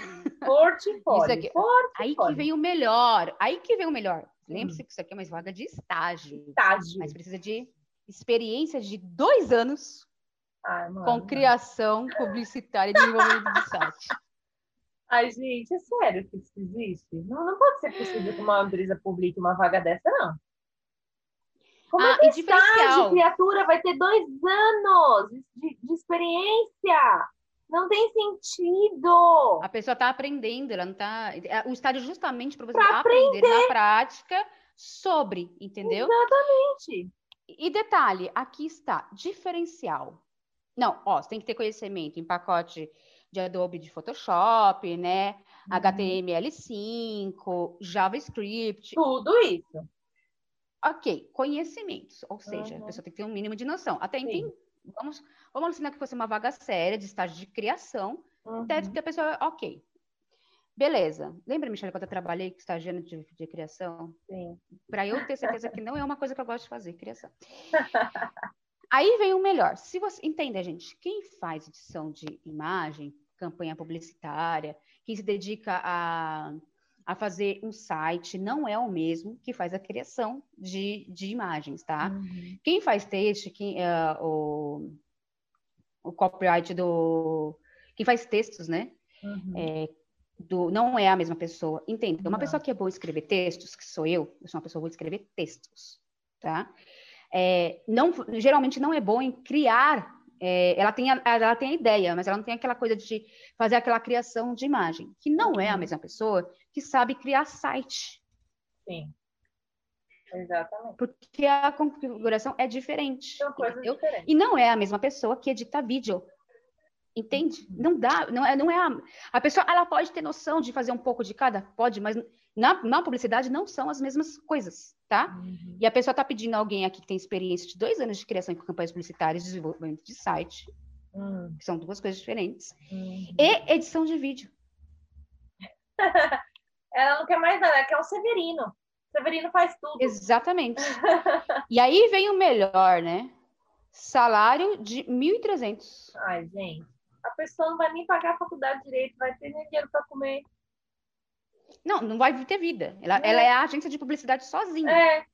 Portfólio. Portfólio. Aí que vem o melhor. Aí que vem o melhor. Lembre-se hum. que isso aqui é uma vaga de estágio. Estágio. Mas precisa de experiência de dois anos Ai, com criação publicitária e desenvolvimento de site. Ai, gente, é sério que isso existe? Não, não pode ser possível que uma empresa publique uma vaga dessa, não. Como ah, é que estágio, criatura, vai ter dois anos de, de experiência? Não tem sentido. A pessoa está aprendendo, ela não está. É, o estágio justamente para você pra aprender. aprender na prática sobre, entendeu? Exatamente. E detalhe, aqui está, diferencial. Não, ó, você tem que ter conhecimento em pacote de Adobe de Photoshop, né? Uhum. HTML5, JavaScript. Tudo isso. Ok, conhecimentos, ou seja, uhum. a pessoa tem que ter um mínimo de noção. Até entender. Vamos, vamos ensinar que fosse uma vaga séria de estágio de criação, uhum. até que a pessoa, ok. Beleza. Lembra, Michelle, quando eu trabalhei com estagiando de, de criação? Sim. Para eu ter certeza que não é uma coisa que eu gosto de fazer, criação. Aí vem o melhor. Se você entenda, gente, quem faz edição de imagem, campanha publicitária, quem se dedica a, a fazer um site, não é o mesmo que faz a criação de, de imagens, tá? Uhum. Quem faz texto, quem, uh, o, o copyright do. Quem faz textos, né? Uhum. É, do, não é a mesma pessoa. Entenda, uma pessoa que é boa escrever textos, que sou eu, eu sou uma pessoa boa escrever textos, tá? É, não, geralmente não é bom em criar, é, ela, tem a, ela tem a ideia, mas ela não tem aquela coisa de fazer aquela criação de imagem, que não é a uhum. mesma pessoa que sabe criar site. Sim. Exatamente. Porque a configuração é diferente. São coisas diferentes. E não é a mesma pessoa que edita vídeo. Entende? Uhum. Não dá, não é, não é a, a pessoa, ela pode ter noção de fazer um pouco de cada, pode, mas na, na publicidade não são as mesmas coisas, tá? Uhum. E a pessoa está pedindo alguém aqui que tem experiência de dois anos de criação de campanhas publicitárias, desenvolvimento de site, uhum. que são duas coisas diferentes, uhum. e edição de vídeo. ela não quer mais nada, ela quer o Severino. Severino faz tudo. Exatamente. e aí vem o melhor, né? Salário de 1.300. Ai, gente a pessoa não vai nem pagar a faculdade direito, vai ter nem dinheiro para comer. Não, não vai ter vida. Ela é, ela é a agência de publicidade sozinha. É.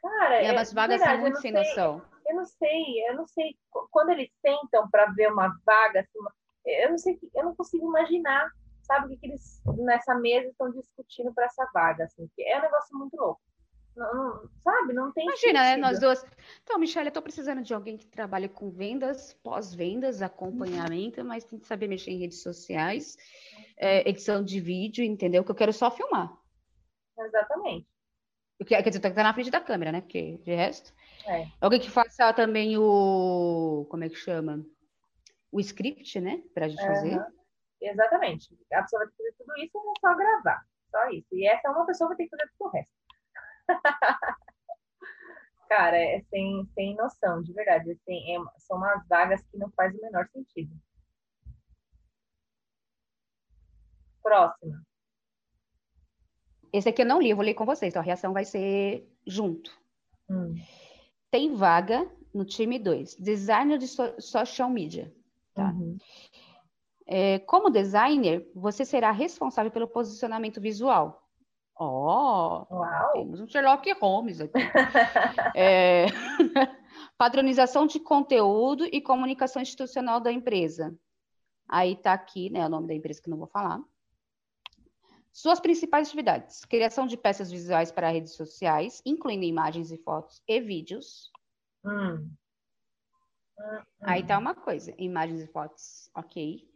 Cara, e é, as vagas verdade, são muito sem sei, noção. Eu não sei, eu não sei. Quando eles sentam para ver uma vaga, assim, eu não sei, eu não consigo imaginar, sabe, o que, que eles nessa mesa estão discutindo para essa vaga, assim, é um negócio muito louco. Não, não, sabe, não tem Imagina, né, nós duas. Então, Michelle, eu tô precisando de alguém que trabalhe com vendas, pós-vendas, acompanhamento, mas tem que saber mexer em redes sociais, é, edição de vídeo, entendeu? Que eu quero só filmar. Exatamente. Quer dizer, tá na frente da câmera, né? Porque de resto. É. Alguém que faça também o. Como é que chama? O script, né? Pra gente uhum. fazer. Exatamente. A pessoa vai ter que fazer tudo isso e é só gravar. Só isso. E essa é uma pessoa que vai ter que fazer tudo o resto. Cara, é sem, sem noção, de verdade. Assim, é, são umas vagas que não faz o menor sentido. Próxima. Esse aqui eu não li, eu vou ler com vocês, então a reação vai ser junto. Hum. Tem vaga no time 2, designer de so social media. Tá? Uhum. É, como designer, você será responsável pelo posicionamento visual, Ó, oh, temos um Sherlock Holmes aqui. é, padronização de conteúdo e comunicação institucional da empresa. Aí está aqui, né, o nome da empresa que não vou falar. Suas principais atividades: criação de peças visuais para redes sociais, incluindo imagens e fotos e vídeos. Hum. Hum, Aí tá uma coisa: imagens e fotos, ok.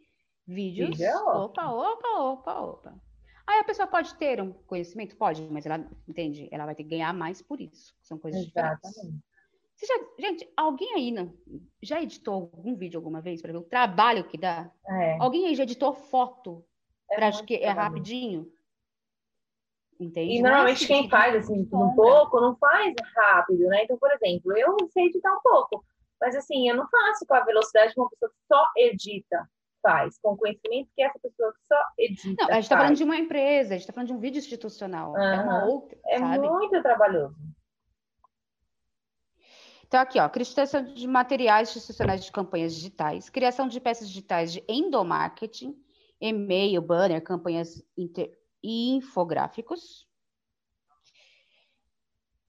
Vídeos. Vídeo? Opa, opa, opa, opa. Aí a pessoa pode ter um conhecimento? Pode, mas ela, entende? Ela vai ter que ganhar mais por isso. São coisas Exatamente. diferentes. Já, gente, alguém aí não, já editou algum vídeo alguma vez para ver o trabalho que dá? É. Alguém aí já editou foto? É que é rapidinho? Entende? E normalmente é quem faz assim um pouco não faz rápido, né? Então, por exemplo, eu sei editar um pouco, mas assim, eu não faço com a velocidade de uma pessoa que só edita faz, com o conhecimento que essa pessoa só edita. Não, a gente está falando de uma empresa, a gente está falando de um vídeo institucional. Uhum. É uma outra. É sabe? muito trabalhoso. Então, aqui, ó, criação de materiais institucionais de campanhas digitais, criação de peças digitais de endomarketing, e-mail, banner, campanhas inter... e infográficos.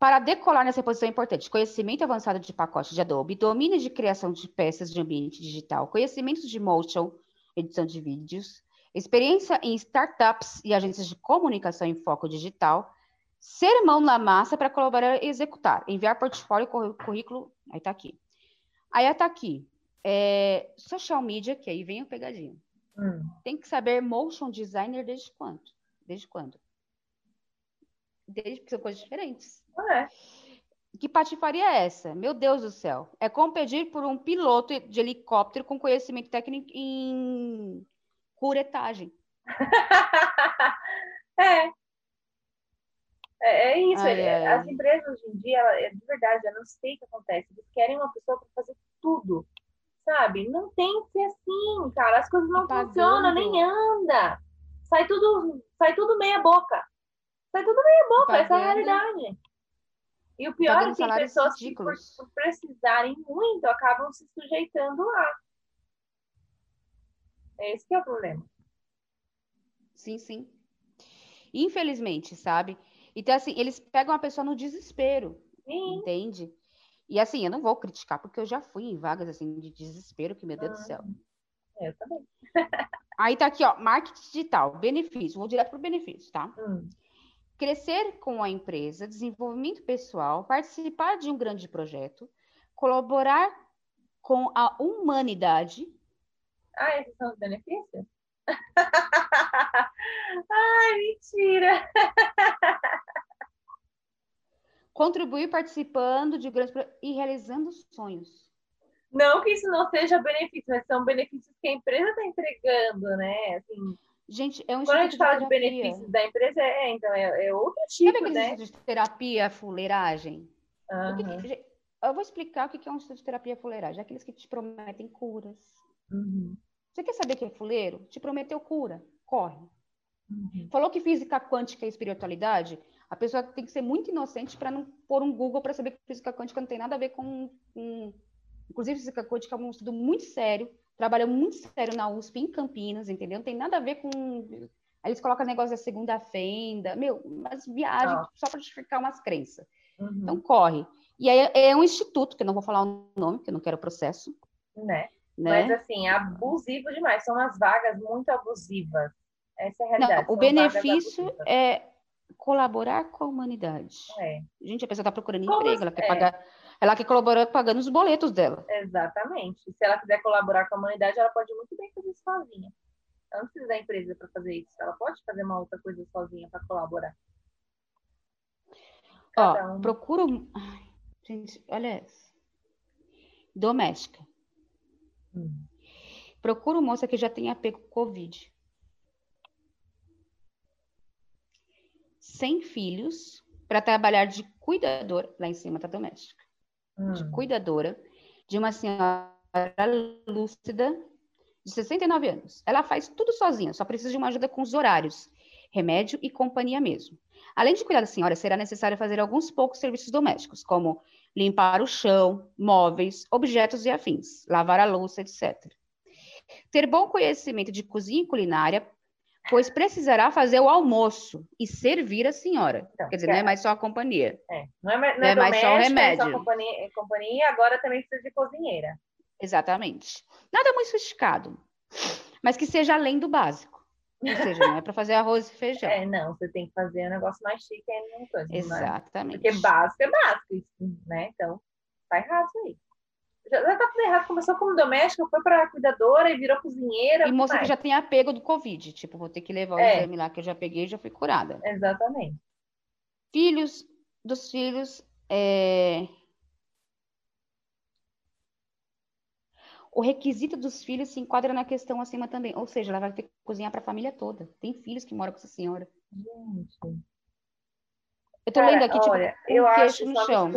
Para decolar nessa posição é importante, conhecimento avançado de pacote de Adobe, domínio de criação de peças de ambiente digital, conhecimentos de motion, edição de vídeos, experiência em startups e agências de comunicação em foco digital, ser mão na massa para colaborar e executar, enviar portfólio e currículo, aí tá aqui. Aí tá aqui, é, social media, que aí vem o pegadinho. Hum. Tem que saber motion designer desde quando? Desde quando? Desde que são coisas diferentes. É. Que patifaria é essa? Meu Deus do céu. É competir por um piloto de helicóptero com conhecimento técnico em curetagem. é. É, é isso. Ai, é. As empresas hoje em dia, é de verdade, eu não sei o que acontece. Eles querem uma pessoa para fazer tudo, sabe? Não tem que ser assim, cara. As coisas não funcionam, nem anda. sai tudo, sai tudo meia boca. Sai tudo meia boca, Pagando- essa é a realidade. E o pior é que tem pessoas que, por, ridículos. por precisarem muito, acabam se sujeitando lá. Esse que é o problema. Sim, sim. Infelizmente, sabe? Então, assim, eles pegam a pessoa no desespero, Sim. entende? E assim, eu não vou criticar, porque eu já fui em vagas assim de desespero, que meu Deus do céu. Eu também. Aí tá aqui, ó, marketing digital, benefício, vou direto pro benefício, tá? Hum. Crescer com a empresa, desenvolvimento pessoal, participar de um grande projeto, colaborar com a humanidade, Ah, esses são os benefícios? Ai, mentira! contribuir participando de grandes e realizando sonhos. Não que isso não seja benefício, mas são benefícios que a empresa está entregando, né? Assim, Gente, é um quando a gente fala de terapia. benefícios da empresa, é, então, é, é outro Sabe tipo, aquele né? de terapia, fuleiragem? Que gente, eu vou explicar o que é um instituto de terapia fuleiragem. É aqueles que te prometem curas. Uhum. Você quer saber que é fuleiro? Te prometeu cura. Corre. Uhum. Falou que física quântica é espiritualidade? A pessoa tem que ser muito inocente para não pôr um Google para saber que física quântica não tem nada a ver com, com- Inclusive, física quântica é um estudo muito sério, trabalha muito sério na USP, em Campinas, entendeu? Não tem nada a ver com. Aí eles colocam negócio da segunda fenda, meu, umas viagens Ah. só para justificar umas crenças. Uhum. Então, corre. E aí é um instituto, que eu não vou falar o nome, porque eu não quero processo, né? né? Mas assim, é abusivo demais. São umas vagas muito abusivas. Essa é a Não, realidade. o são vagas benefício é colaborar com a humanidade. É, Gente, a pessoa está procurando Como emprego, ela quer é? pagar, ela quer colaborar pagando os boletos dela. exatamente. Se ela quiser colaborar com a humanidade, ela pode muito bem fazer isso sozinha. Ela não precisa da empresa para fazer isso. Ela pode fazer uma outra coisa sozinha para colaborar. Cada Ó, um. procura. Ai, gente, olha essa. Doméstica. Hum. Procura moça que já tenha pego Covid. Sem filhos, para trabalhar de cuidadora. Lá em cima tá doméstica. De Hum. cuidadora de uma senhora lúcida de 69 anos. Ela faz tudo sozinha, só precisa de uma ajuda com os horários, remédio e companhia mesmo. Além de cuidar da senhora, será necessário fazer alguns poucos serviços domésticos, como limpar o chão, móveis, objetos e afins, lavar a louça, etc. Ter bom conhecimento de cozinha e culinária, pois precisará fazer o almoço e servir a senhora. Então, Quer dizer, não é mais só a companhia. É. Não é, mais- não Não é é mais só o doméstica, é só remédio. companhia, é companhia, agora também precisa de cozinheira. Exatamente. Nada muito sofisticado, mas que seja além do básico. Ou seja, não é para fazer arroz e feijão. É, não, você tem que fazer um negócio mais chique aí não coisa. é? Exatamente. Porque básico é básico, né? Então, tá errado isso aí. Já, já tá tudo errado. Começou como doméstica, foi para cuidadora e virou cozinheira. E que moça que mais? já tem apego do Covid, tipo, vou ter que levar o É. exame lá que eu já peguei e já fui curada. Exatamente. Filhos dos filhos, é... o requisito dos filhos se enquadra na questão acima também, ou seja, ela vai ter que cozinhar para a família toda. Tem filhos que moram com essa senhora. Gente. Eu tô Cara, lendo aqui, tipo, olha, com eu acho no um chão.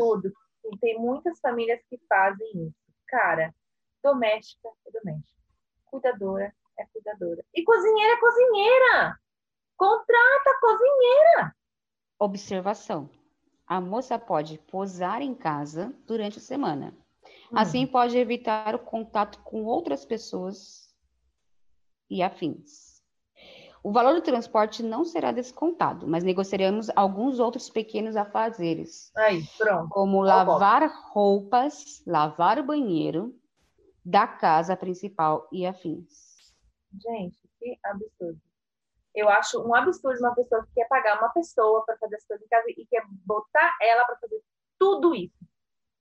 E tem muitas famílias que fazem isso. Cara, doméstica é doméstica. Cuidadora é cuidadora. E cozinheira é cozinheira. Contrata cozinheira. Observação. A moça pode posar em casa durante a semana. Hum. Assim pode evitar o contato com outras pessoas e afins. O valor do transporte não será descontado, mas negociaremos alguns outros pequenos afazeres, Aí, pronto. como Ó, lavar roupas, lavar o banheiro da casa principal e afins. Gente, que absurdo. Eu acho um absurdo uma pessoa que quer pagar uma pessoa para fazer as coisas em casa e quer botar ela para fazer tudo isso.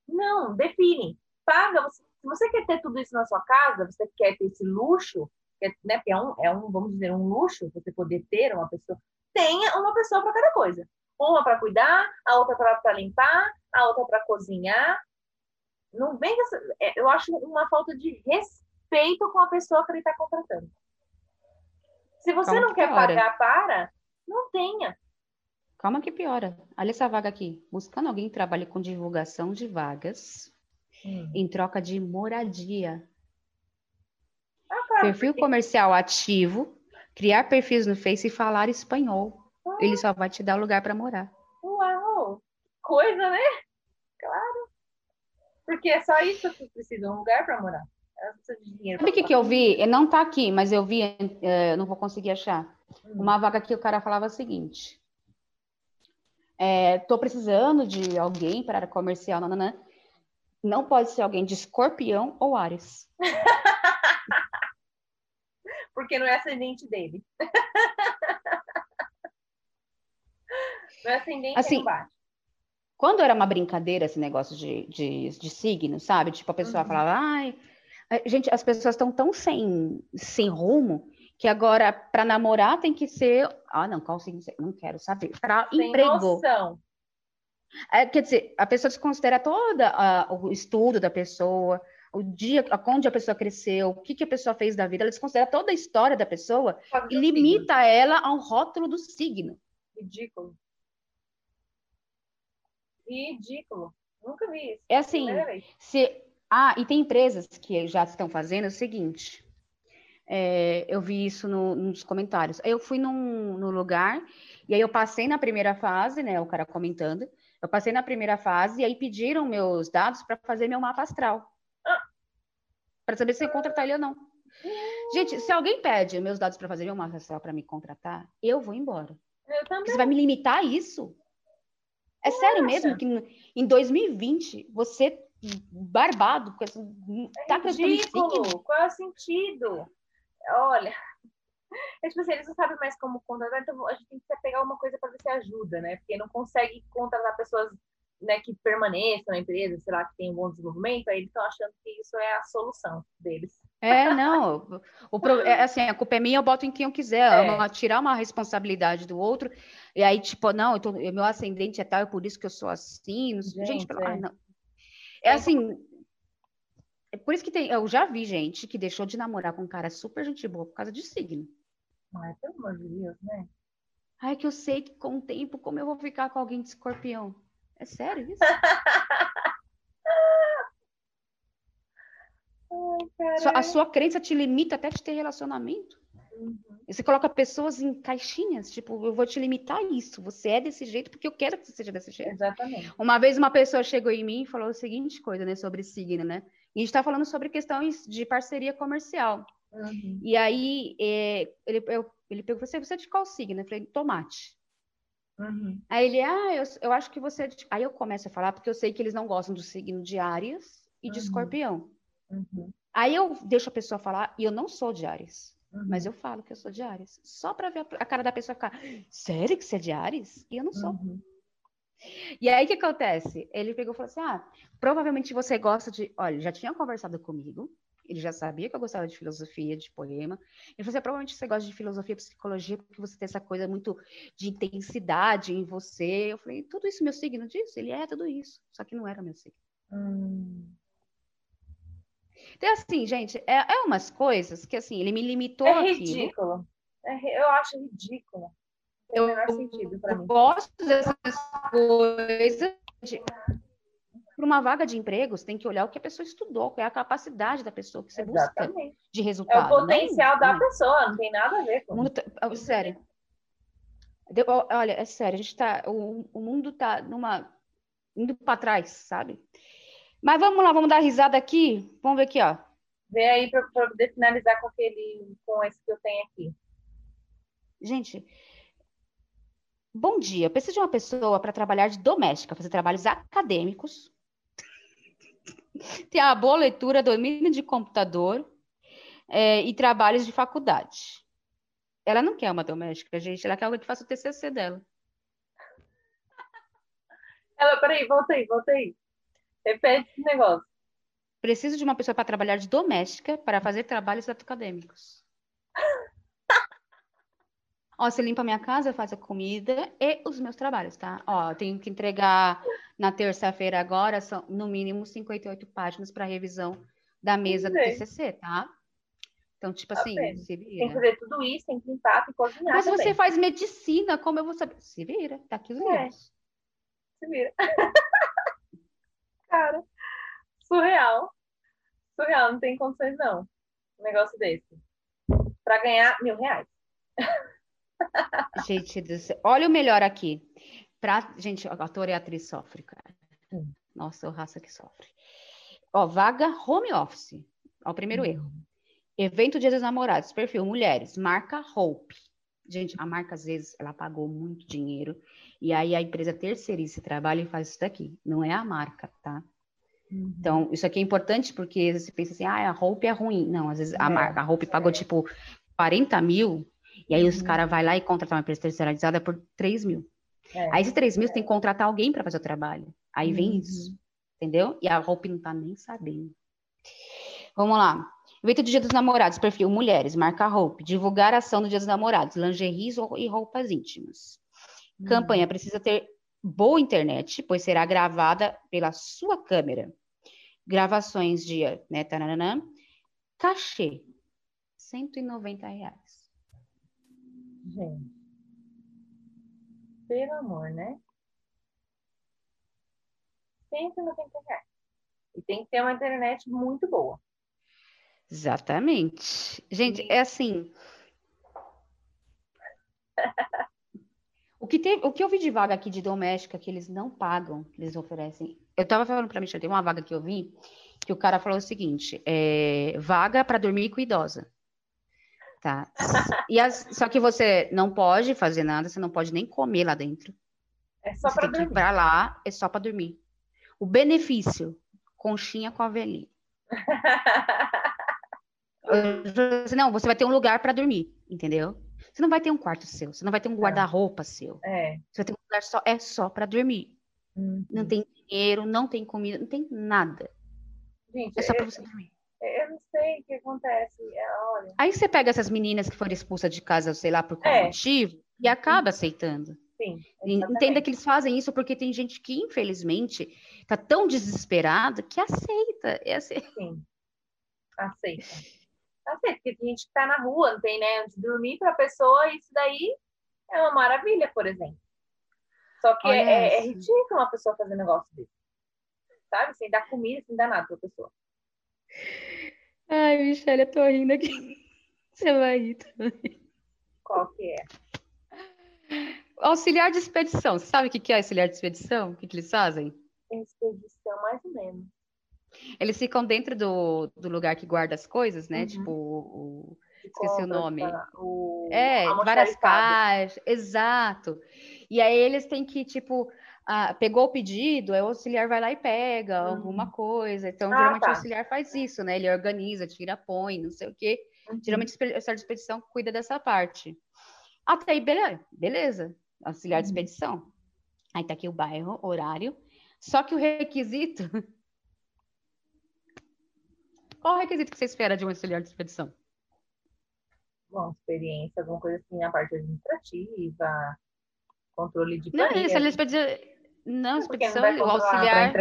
Não, define. Paga. você- se você quer ter tudo isso na sua casa, você quer ter esse luxo, né, porque é um, é um, vamos dizer, um luxo você poder ter uma pessoa. Tenha uma pessoa para cada coisa. Uma para cuidar, a outra para limpar, a outra para cozinhar. Não vem essa, é, eu acho uma falta de respeito com a pessoa que ele está contratando. Se você Calma não que quer piora. pagar para, não tenha. Calma que piora. Olha essa vaga aqui. Buscando alguém que trabalhe com divulgação de vagas em troca de moradia. Ah, Perfil comercial ativo, criar perfis no Face e falar espanhol. Ele só vai te dar lugar para morar. Uau! Coisa, né? Claro. Porque é só isso que precisa, um lugar para morar. Sabe o que, que eu vi? Não está aqui, mas eu vi, é, não vou conseguir achar. Hum. Uma vaga que o cara falava o seguinte: estou é, precisando de alguém para área comercial, nananã. Não pode ser alguém de escorpião ou Ares. Porque não é ascendente dele. não é ascendente assim, Quando era uma brincadeira esse negócio de, de, de signo, sabe? Tipo, a pessoa uhum. falava, ai, gente, as pessoas estão tão sem, sem rumo que agora para namorar tem que ser, ah, não, qual signo? Não quero saber. Para emprego. Noção. É, quer dizer, a pessoa desconsidera todo o estudo da pessoa, o dia, onde a pessoa cresceu, o que, que a pessoa fez da vida, ela desconsidera toda a história da pessoa e limita signo. ela a um rótulo do signo. Ridículo. Ridículo. Nunca vi isso. É assim, se... Ah, e tem empresas que já estão fazendo o seguinte. É, eu vi isso no, nos comentários. Eu fui num, num lugar, e aí eu passei na primeira fase, né? O cara comentando. Eu passei na primeira fase e aí pediram meus dados para fazer meu mapa astral. Para saber se eu contratar ele ou não. Gente, se alguém pede meus dados para fazer mapa astral para me contratar, eu vou embora. Eu também. Você vai me limitar a isso? É Nossa. sério mesmo que em 2020 você barbado com esse é tá ridículo. Qual é o sentido? Olha, é tipo assim, eles não sabem mais como contratar, então a gente tem que pegar uma coisa para ver se ajuda, né? Porque não consegue contratar pessoas né, que permaneçam na empresa, sei lá, que tem um bom desenvolvimento, aí eles estão achando que isso é a solução deles. É, não. O, pro, é, assim, a culpa é minha, eu boto em quem eu quiser. É. tirar uma responsabilidade do outro. E aí, tipo, não, tô, meu ascendente é tal, é por isso que eu sou assim. Gente, gente pelo... é. não. É assim. É por isso que tem. Eu já vi gente que deixou de namorar com um cara super gente boa por causa de signo. Ai, pelo amor de Deus, né? Ai, que eu sei que com o tempo, como eu vou ficar com alguém de escorpião? É sério isso? Ai, a sua crença te limita até de ter relacionamento? Uhum. Você coloca pessoas em caixinhas, tipo, eu vou te limitar a isso. Você é desse jeito porque eu quero que você seja desse jeito. Exatamente. Uma vez uma pessoa chegou em mim e falou a seguinte coisa, né, sobre signo, né? E a gente está falando sobre questões de parceria comercial. Uhum. E aí é, ele, eu, ele perguntou: você, você é de qual signo? Eu falei, tomate. Uhum. Aí ele, ah, eu, eu acho que você. É de... Aí eu começo a falar, porque eu sei que eles não gostam do signo de Áries e de uhum. Escorpião. Uhum. Aí eu deixo a pessoa falar, e eu não sou de Áries. Mas uhum. eu falo que eu sou de Ares. Só para ver a cara da pessoa ficar, sério que você é de Ares? E eu não sou. Uhum. E aí o que acontece? Ele pegou e falou assim: Ah, provavelmente você gosta de. Olha, já tinha conversado comigo, ele já sabia que eu gostava de filosofia, de poema. Ele falou assim: provavelmente você gosta de filosofia, psicologia, porque você tem essa coisa muito de intensidade em você. Eu falei: tudo isso meu signo diz? Ele é tudo isso, só que não era meu signo. Hum. Então, assim, gente, é, é umas coisas que, assim, ele me limitou É ridículo. É, eu acho ridículo. Tem o menor sentido para mim. Eu gosto dessas coisas. Para uma vaga de emprego, você tem que olhar o que a pessoa estudou, qual é a capacidade da pessoa que você Exatamente. busca de resultado. É o potencial da pessoa, não tem nada a ver com isso. Tá, sério. Olha, é sério, a gente tá. O, o mundo tá numa. indo para trás, sabe? Mas vamos lá, vamos dar risada aqui. Vamos ver aqui, ó. Vê aí para poder finalizar com aquele, com esse que eu tenho aqui. Gente, bom dia. Preciso de uma pessoa para trabalhar de doméstica, fazer trabalhos acadêmicos, ter a boa leitura, domínio de computador é, e trabalhos de faculdade. Ela não quer uma doméstica, gente. Ela quer alguém que faça o TCC dela. Ela, peraí, volta aí, volta aí. Repete esse negócio. Preciso de uma pessoa para trabalhar de doméstica para fazer trabalhos acadêmicos. Ó, você limpa a minha casa, faz a comida e os meus trabalhos, tá? Ó, tenho que entregar na terça-feira agora, são no mínimo 58 páginas para revisão da mesa do TCC, tá? Então, tipo tá assim, se vira. Tem que fazer tudo isso, tem que limpar, tem que cozinhar Mas também. você faz medicina, como eu vou saber? Se vira, tá aqui os é. livros. Se vira. Cara, surreal. Surreal, não tem condições não. Um negócio desse. Para ganhar mil reais. gente do céu. Olha o melhor aqui. Pra... Gente, ator e atriz sofre, cara. Hum. Nossa, o raça que sofre. Ó, vaga home office. Ó, o primeiro hum. erro. Evento Dia dos Namorados, perfil mulheres, marca Hope. Gente, a marca às vezes ela pagou muito dinheiro e aí a empresa terceiriza esse trabalho e faz isso daqui. Não é a marca, tá? Uhum. Então, isso aqui é importante porque você pensa assim, ah, a Hope é ruim. Não, às vezes a é, marca, a Hope pagou tipo 40 mil e aí uhum. os caras vão lá e contratam uma empresa terceirizada por 3 mil. É. Aí esses 3 mil você tem que contratar alguém para fazer o trabalho. Aí vem uhum. isso, entendeu? E a Hope não tá nem sabendo. Vamos lá. Evento de Dia dos Namorados, perfil mulheres, marca Hope. Divulgar ação no Dia dos Namorados, lingeries e roupas íntimas. Hum. Campanha precisa ter boa internet, pois será gravada pela sua câmera. Gravações de, né, taranã, cachê, 190 reais. Gente, pelo amor, né? 190 reais. E tem que ter uma internet muito boa. Exatamente. Gente, é assim. O que, teve, o que eu vi de vaga aqui de doméstica que eles não pagam, que eles oferecem. Eu tava falando para mim, tem uma vaga que eu vi, que o cara falou o seguinte: é, vaga para dormir com idosa. Tá? E as, só que você não pode fazer nada, você não pode nem comer lá dentro. É só para dormir. Para lá, é só para dormir. O benefício, conchinha com a velhinha. não, você vai ter um lugar para dormir, entendeu? Você não vai ter um quarto seu, você não vai ter um é. guarda-roupa seu. É. Você vai ter um lugar só, é só para dormir. Uhum. Não tem dinheiro, não tem comida, não tem nada. Gente, é só para você dormir. Não sei o que acontece. É, olha. Aí você pega essas meninas que foram expulsas de casa, sei lá, por qual é. motivo, e acaba aceitando. Sim, Entenda que eles fazem isso porque tem gente que, infelizmente, tá tão desesperada que aceita. É assim. Sim, aceita certo, porque tem gente que tá na rua, não tem né, onde dormir para a pessoa, isso daí é uma maravilha, por exemplo. Só que é, é, é, ridículo uma pessoa fazer um negócio desse. Sabe? Sem dar comida, sem dar nada pra pessoa. Ai, Michelle, eu tô rindo aqui. Você vai rir também. Qual que é? Auxiliar de expedição. Você sabe o que é auxiliar de expedição? O que, que eles fazem? Expedição, mais ou menos. Eles ficam dentro do, do lugar que guarda as coisas, né? Uhum. Tipo, o, esqueci o nome. O, é, várias caixas, exato. E aí eles têm que, tipo, ah, pegou o pedido, o auxiliar vai lá e pega uhum. alguma coisa. Então, ah, geralmente tá. o auxiliar faz isso, né? Ele organiza, tira, põe, não sei o quê. Uhum. Geralmente o serviço de expedição cuida dessa parte. Até aí, beleza, beleza. Auxiliar de uhum. expedição. Aí tá aqui o bairro, horário. Só que o requisito qual o requisito que você espera de um auxiliar de expedição? Bom, experiência, alguma coisa assim na parte administrativa, controle de Não, isso, ele não, expedição, não o auxiliar...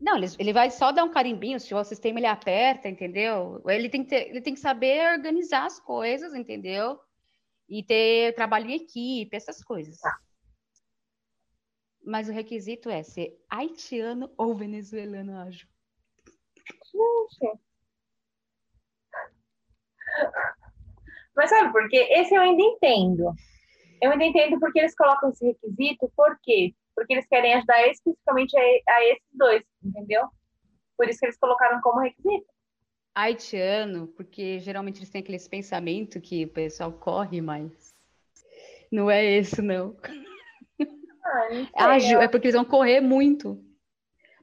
Não, ele, ele vai só dar um carimbinho, se o sistema ele aperta, entendeu? Ele tem que, ter, ele tem que saber organizar as coisas, entendeu? E ter trabalho em equipe, essas coisas. Tá. Mas o requisito é ser haitiano ou venezuelano ágil. Gente. Mas sabe por quê? Esse eu ainda entendo. Eu ainda entendo porque eles colocam esse requisito, por quê? Porque eles querem ajudar especificamente a, a esses dois, entendeu? Por isso que eles colocaram como requisito. Haitiano, porque geralmente eles têm aqueles pensamentos que o pessoal corre mais. Não é esse, não. Ah, não Ágil, é porque eles vão correr muito.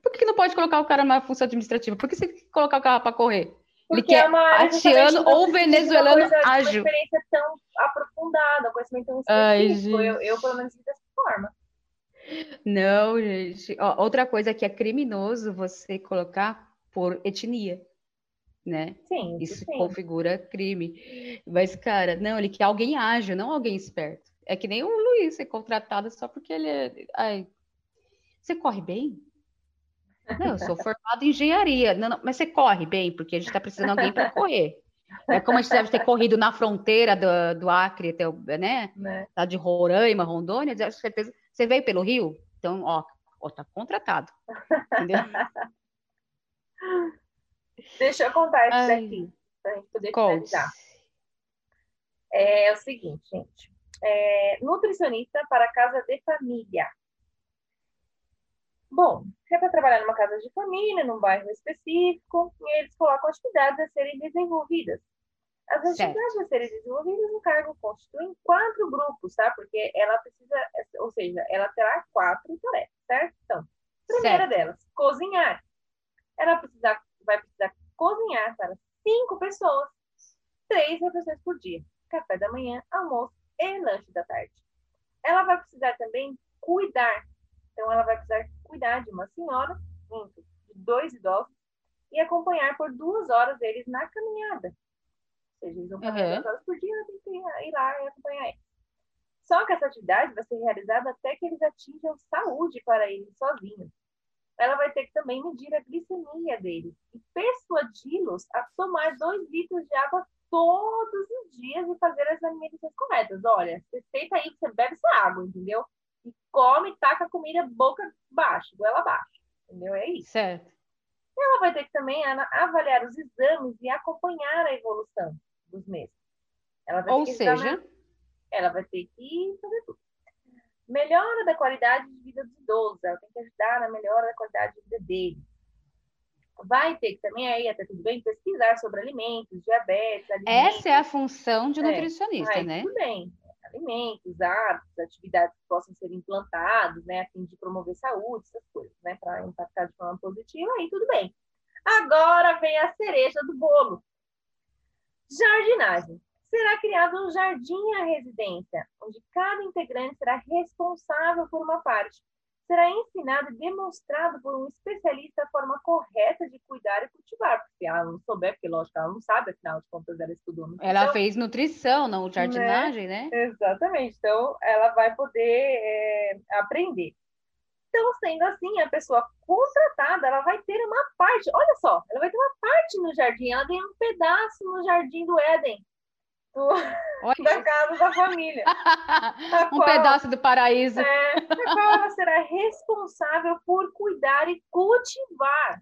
Por que não pode colocar o cara numa função administrativa? Por que você quer colocar o cara para correr? Porque Ele é uma, haitiano ou venezuelano coisa, ágil. Uma experiência tão aprofundada, um conhecimento tão específico. Ai, eu, eu, pelo menos, dessa forma. Não, gente. Ó, outra coisa que é criminoso você colocar por etnia, né? Sim, isso sim. configura crime. Mas, cara, não, ele quer alguém ágil, não alguém esperto. É que nem o Luiz ser contratado só porque ele é. Ai, você corre bem? Não, eu sou formada em engenharia. Não, não, mas você corre bem, porque a gente está precisando de alguém para correr. É como a gente deve ter corrido na fronteira do, do Acre, até, né? né? Tá de Roraima, Rondônia, certeza. Você veio pelo Rio? Então, ó, ó tá contratado. Entendeu? Deixa eu contar isso aqui, para a gente poder finalizar. É o seguinte, gente. É, nutricionista para casa de família. Bom, é para trabalhar numa casa de família, num bairro específico, e eles colocam atividades a serem desenvolvidas. As atividades certo. a serem desenvolvidas no cargo constituem quatro grupos, tá? Porque ela precisa, ou seja, ela terá quatro tarefas, certo? Então, primeira certo. delas, cozinhar. Ela precisa, vai precisar cozinhar para cinco pessoas, três refeições por dia: café da manhã, almoço e lanche da tarde. Ela vai precisar também cuidar. Então, ela vai precisar cuidar de uma senhora, de dois idosos, e acompanhar por duas horas eles na caminhada. Seja, eles vão caminhar uhum. duas horas por dia, ela tem que ir lá e acompanhar eles. Só que essa atividade vai ser realizada até que eles atinjam saúde para eles sozinhos. Ela vai ter que também medir a glicemia deles e persuadi-los a tomar dois litros de água todos os dias e fazer as alimentações corretas. Olha, você senta aí, você bebe essa água, entendeu? E come, taca a comida boca baixa, goela abaixo, entendeu? É isso. Certo. Ela vai ter que também avaliar os exames e acompanhar a evolução dos meses. Ou seja, examinar... ela vai ter que fazer tudo. Melhora da qualidade de vida dos idosos, ela tem que ajudar na melhora da qualidade de vida deles vai ter que também aí, até tudo bem, pesquisar sobre alimentos, diabetes, alimentos. Essa é a função de é, nutricionista, aí, né? Tudo bem. Alimentos, hábitos, atividades que possam ser implantados, né, a fim de promover saúde, essas coisas, né, para impactar de forma positiva, aí tudo bem. Agora vem a cereja do bolo. Jardinagem. Será criado um jardim à residência, onde cada integrante será responsável por uma parte será ensinado e demonstrado por um especialista a forma correta de cuidar e cultivar. Porque se ela não souber, porque lógico, ela não sabe, afinal de contas, ela estudou nutrição. Ela fez nutrição, não jardinagem, né? né? Exatamente. Então, ela vai poder é, aprender. Então, sendo assim, a pessoa contratada, ela vai ter uma parte, olha só, ela vai ter uma parte no jardim, ela tem um pedaço no jardim do Éden do, da casa da família. um qual, pedaço do paraíso. É, a qual ela será responsável por cuidar e cultivar,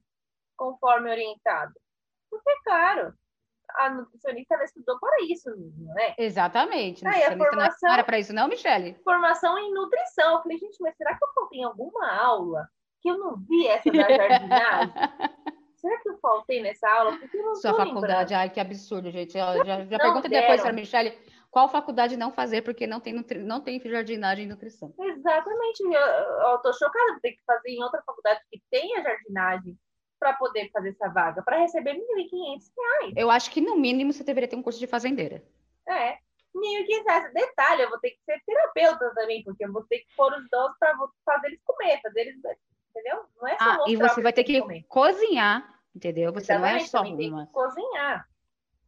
conforme orientado. Porque, claro, a nutricionista ela estudou para isso, não é? Exatamente. Aí, a formação, não era para isso, não, Michele? Formação em nutrição. Eu falei, gente, mas será que eu faltei alguma aula que eu não vi essa da jardinagem? será que eu faltei nessa aula? Porque eu não Sua faculdade, lembrando. ai, que absurdo, gente. Eu já já pergunta depois para a Michelle qual faculdade não fazer, porque não tem, nutri... não tem jardinagem e nutrição. Exatamente. Eu, eu tô chocada de ter que fazer em outra faculdade que tenha jardinagem para poder fazer essa vaga, para receber R$ 1.500. Eu acho que, no mínimo, você deveria ter um curso de fazendeira. É. R$ 1.500. Detalhe, eu vou ter que ser terapeuta também, porque eu vou ter que pôr os idosos para fazer eles comer, fazer eles entendeu? Não é só ah, e você vai ter que comer. cozinhar, entendeu? Você Exatamente, não é só uma. cozinhar.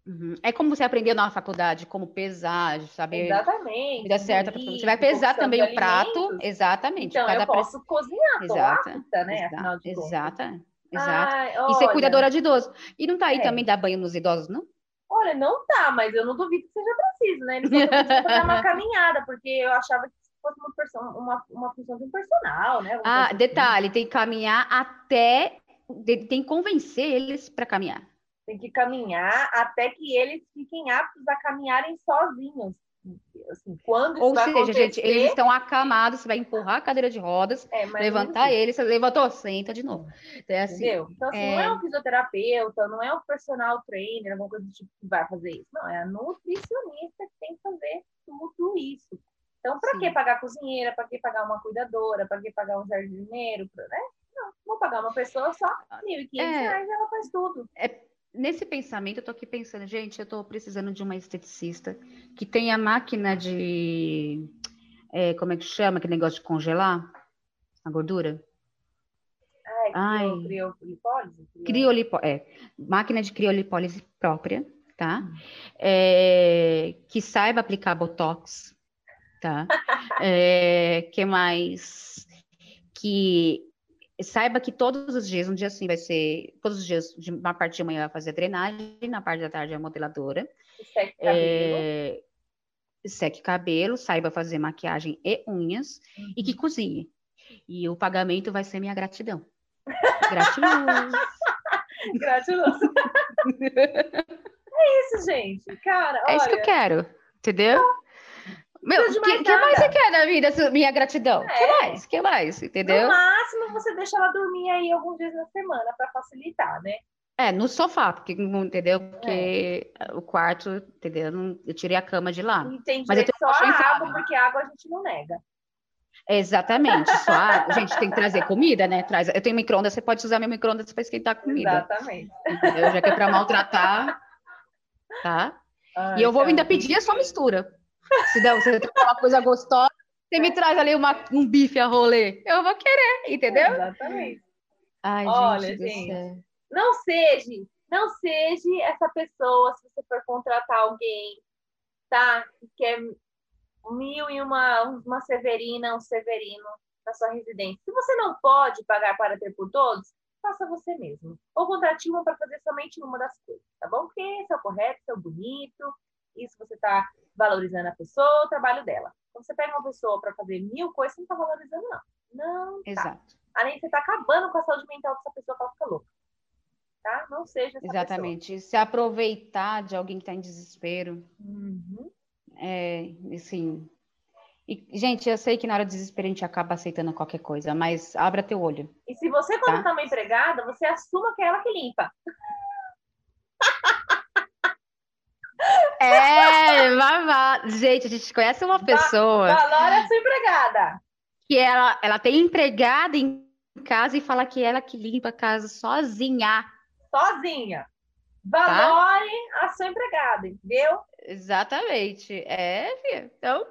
Uhum. É como você aprendeu na faculdade, como pesar, saber exatamente, vida certa. você vai pesar também o prato, exatamente. Então eu posso pre... cozinhar, exata, apta, né? Exata, exata, exata. Ai, e ser cuidadora de idoso. E não tá aí é. também dar banho nos idosos, não? Olha, não tá, mas eu não duvido que seja preciso, né? Eles vão fazer uma caminhada, porque eu achava que fosse uma, person, uma, uma função de um personal, né? ah, assim. detalhe, tem que caminhar até. Tem que convencer eles para caminhar. Tem que caminhar até que eles fiquem aptos a caminharem sozinhos. Assim, quando Ou seja, acontecer... gente, eles estão acamados, você vai empurrar a cadeira de rodas, é, levantar ele, você levantou, senta de novo. Então, é assim, Entendeu? Então, assim, é... não é um fisioterapeuta, não é um personal trainer, alguma coisa do tipo que vai fazer isso. Não, é a nutricionista que tem que fazer tudo isso. Então, para que pagar cozinheira? Para que pagar uma cuidadora? Para que pagar um jardineiro? Né? Não, vou pagar uma pessoa só, R$ 1.500 é, ela faz tudo. É, nesse pensamento, eu tô aqui pensando, gente, eu tô precisando de uma esteticista que tenha máquina de. É, como é que chama aquele negócio de congelar a gordura? Ai, criolipólise? Criolipólise, é. Máquina de criolipólise própria, tá? Hum. É, que saiba aplicar botox, tá? É, que mais? Que saiba que todos os dias, um dia assim vai ser, todos os dias, de uma parte de manhã vai fazer a drenagem, na parte da tarde é a modeladora. Seque cabelo. É, seque cabelo, saiba fazer maquiagem e unhas, uhum. e que cozinhe. E o pagamento vai ser minha gratidão. Gratiluz. Gratiluz. é isso, gente. Cara, É olha... isso que eu quero. entendeu? Meu, o que, que mais você quer na vida? Minha gratidão. O é. que mais? que mais? Entendeu? No máximo, você deixa ela dormir aí alguns dias na semana para facilitar, né? É, no sofá, porque, entendeu? Porque é. o quarto, entendeu? Eu tirei a cama de lá. Entendi. Mas eu tenho só a água, porque a água a gente não nega. Exatamente. Só a... gente tem que trazer comida, né? Traz... Eu tenho micro-ondas, você pode usar meu micro-ondas para esquentar comida. Exatamente. Entendeu? Já que é para maltratar, tá? Ai, e eu vou ainda pedir a sua mistura. Se der, você tem uma coisa gostosa, você me traz ali uma, um bife a rolê. Eu vou querer, entendeu? Exatamente. Ai, Olha, gente, não seja, não seja essa pessoa se você for contratar alguém, tá? Que quer mil e uma, uma severina, um severino na sua residência. Se você não pode pagar para ter por todos, faça você mesmo. Ou contrate uma para fazer somente uma das coisas, tá bom? Porque esse é o correto, esse é o bonito, isso você está valorizando a pessoa, o trabalho dela. Quando você pega uma pessoa para fazer mil coisas, você não está valorizando, não. Não. Tá. Exato. Além de você estar tá acabando com a saúde mental dessa pessoa para ficar louca. Tá? Não seja essa Exatamente. Pessoa. Se aproveitar de alguém que está em desespero. Uhum. É, assim. E, gente, eu sei que na hora do desespero a gente acaba aceitando qualquer coisa, mas abra teu olho. E se você contratar tá? uma empregada, você assuma que é ela que limpa. É, vá, Gente, a gente conhece uma pessoa. Valora a sua empregada. Que ela, ela tem empregada em casa e fala que ela que limpa a casa sozinha. Sozinha. Valore tá? a sua empregada, entendeu? Exatamente. É, filha. Então,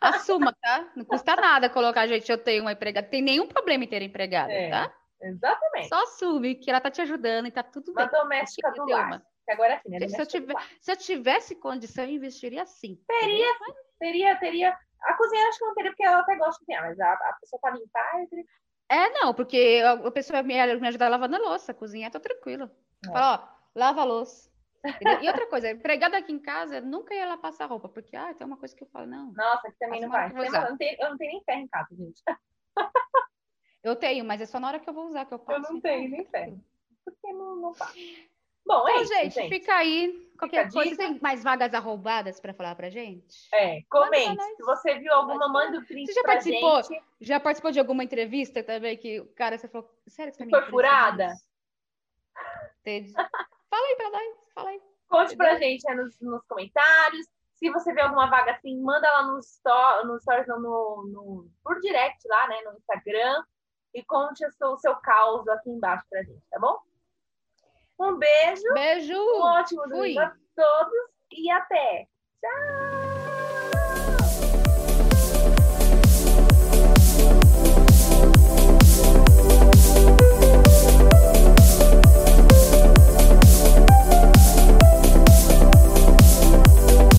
assuma, tá? Não custa nada colocar, gente, eu tenho uma empregada. Tem nenhum problema em ter empregada, é, tá? Exatamente. Só assume que ela tá te ajudando e tá tudo uma bem. Uma doméstica do lar. Que agora assim, né? Se eu, tiver, se eu tivesse condição, eu investiria sim. Teria, teria, teria. A cozinha acho que não teria, porque ela até gosta de cozinhar, mas a, a pessoa para limpar. É, não, porque a, pessoa me, me ajudar lavando a louça, a cozinha, tô tranquilo. É. Fala, ó, lava a louça. E outra coisa, empregada aqui em casa, nunca ia lá passar roupa, porque ah, tem uma coisa que eu falo, não. Nossa, aqui também não vai. Eu não, tenho, eu não tenho nem ferro em casa, gente. Eu tenho, mas é só na hora que eu vou usar que eu passo. Eu não então. tenho nem ferro. Porque não, não faço. Bom, é então, isso, gente, gente, fica aí. Qualquer fica coisa, tem mais vagas arrombadas para falar pra gente? É, comente. Se você viu alguma, manda o print Você já participou, gente. Já participou de alguma entrevista também que o cara, você falou, sério que você tá Foi furada? Entendi. fala aí pra nós, fala aí. Conte pra gente aí nos, nos, comentários. Se você vê alguma vaga assim, manda lá no, story, no stories, no, no, por direct lá, né, no Instagram. E conte o seu, o seu caos aqui embaixo pra gente, tá bom? Um beijo. Beijo. Um ótimo domingo a todos e até. Tchau.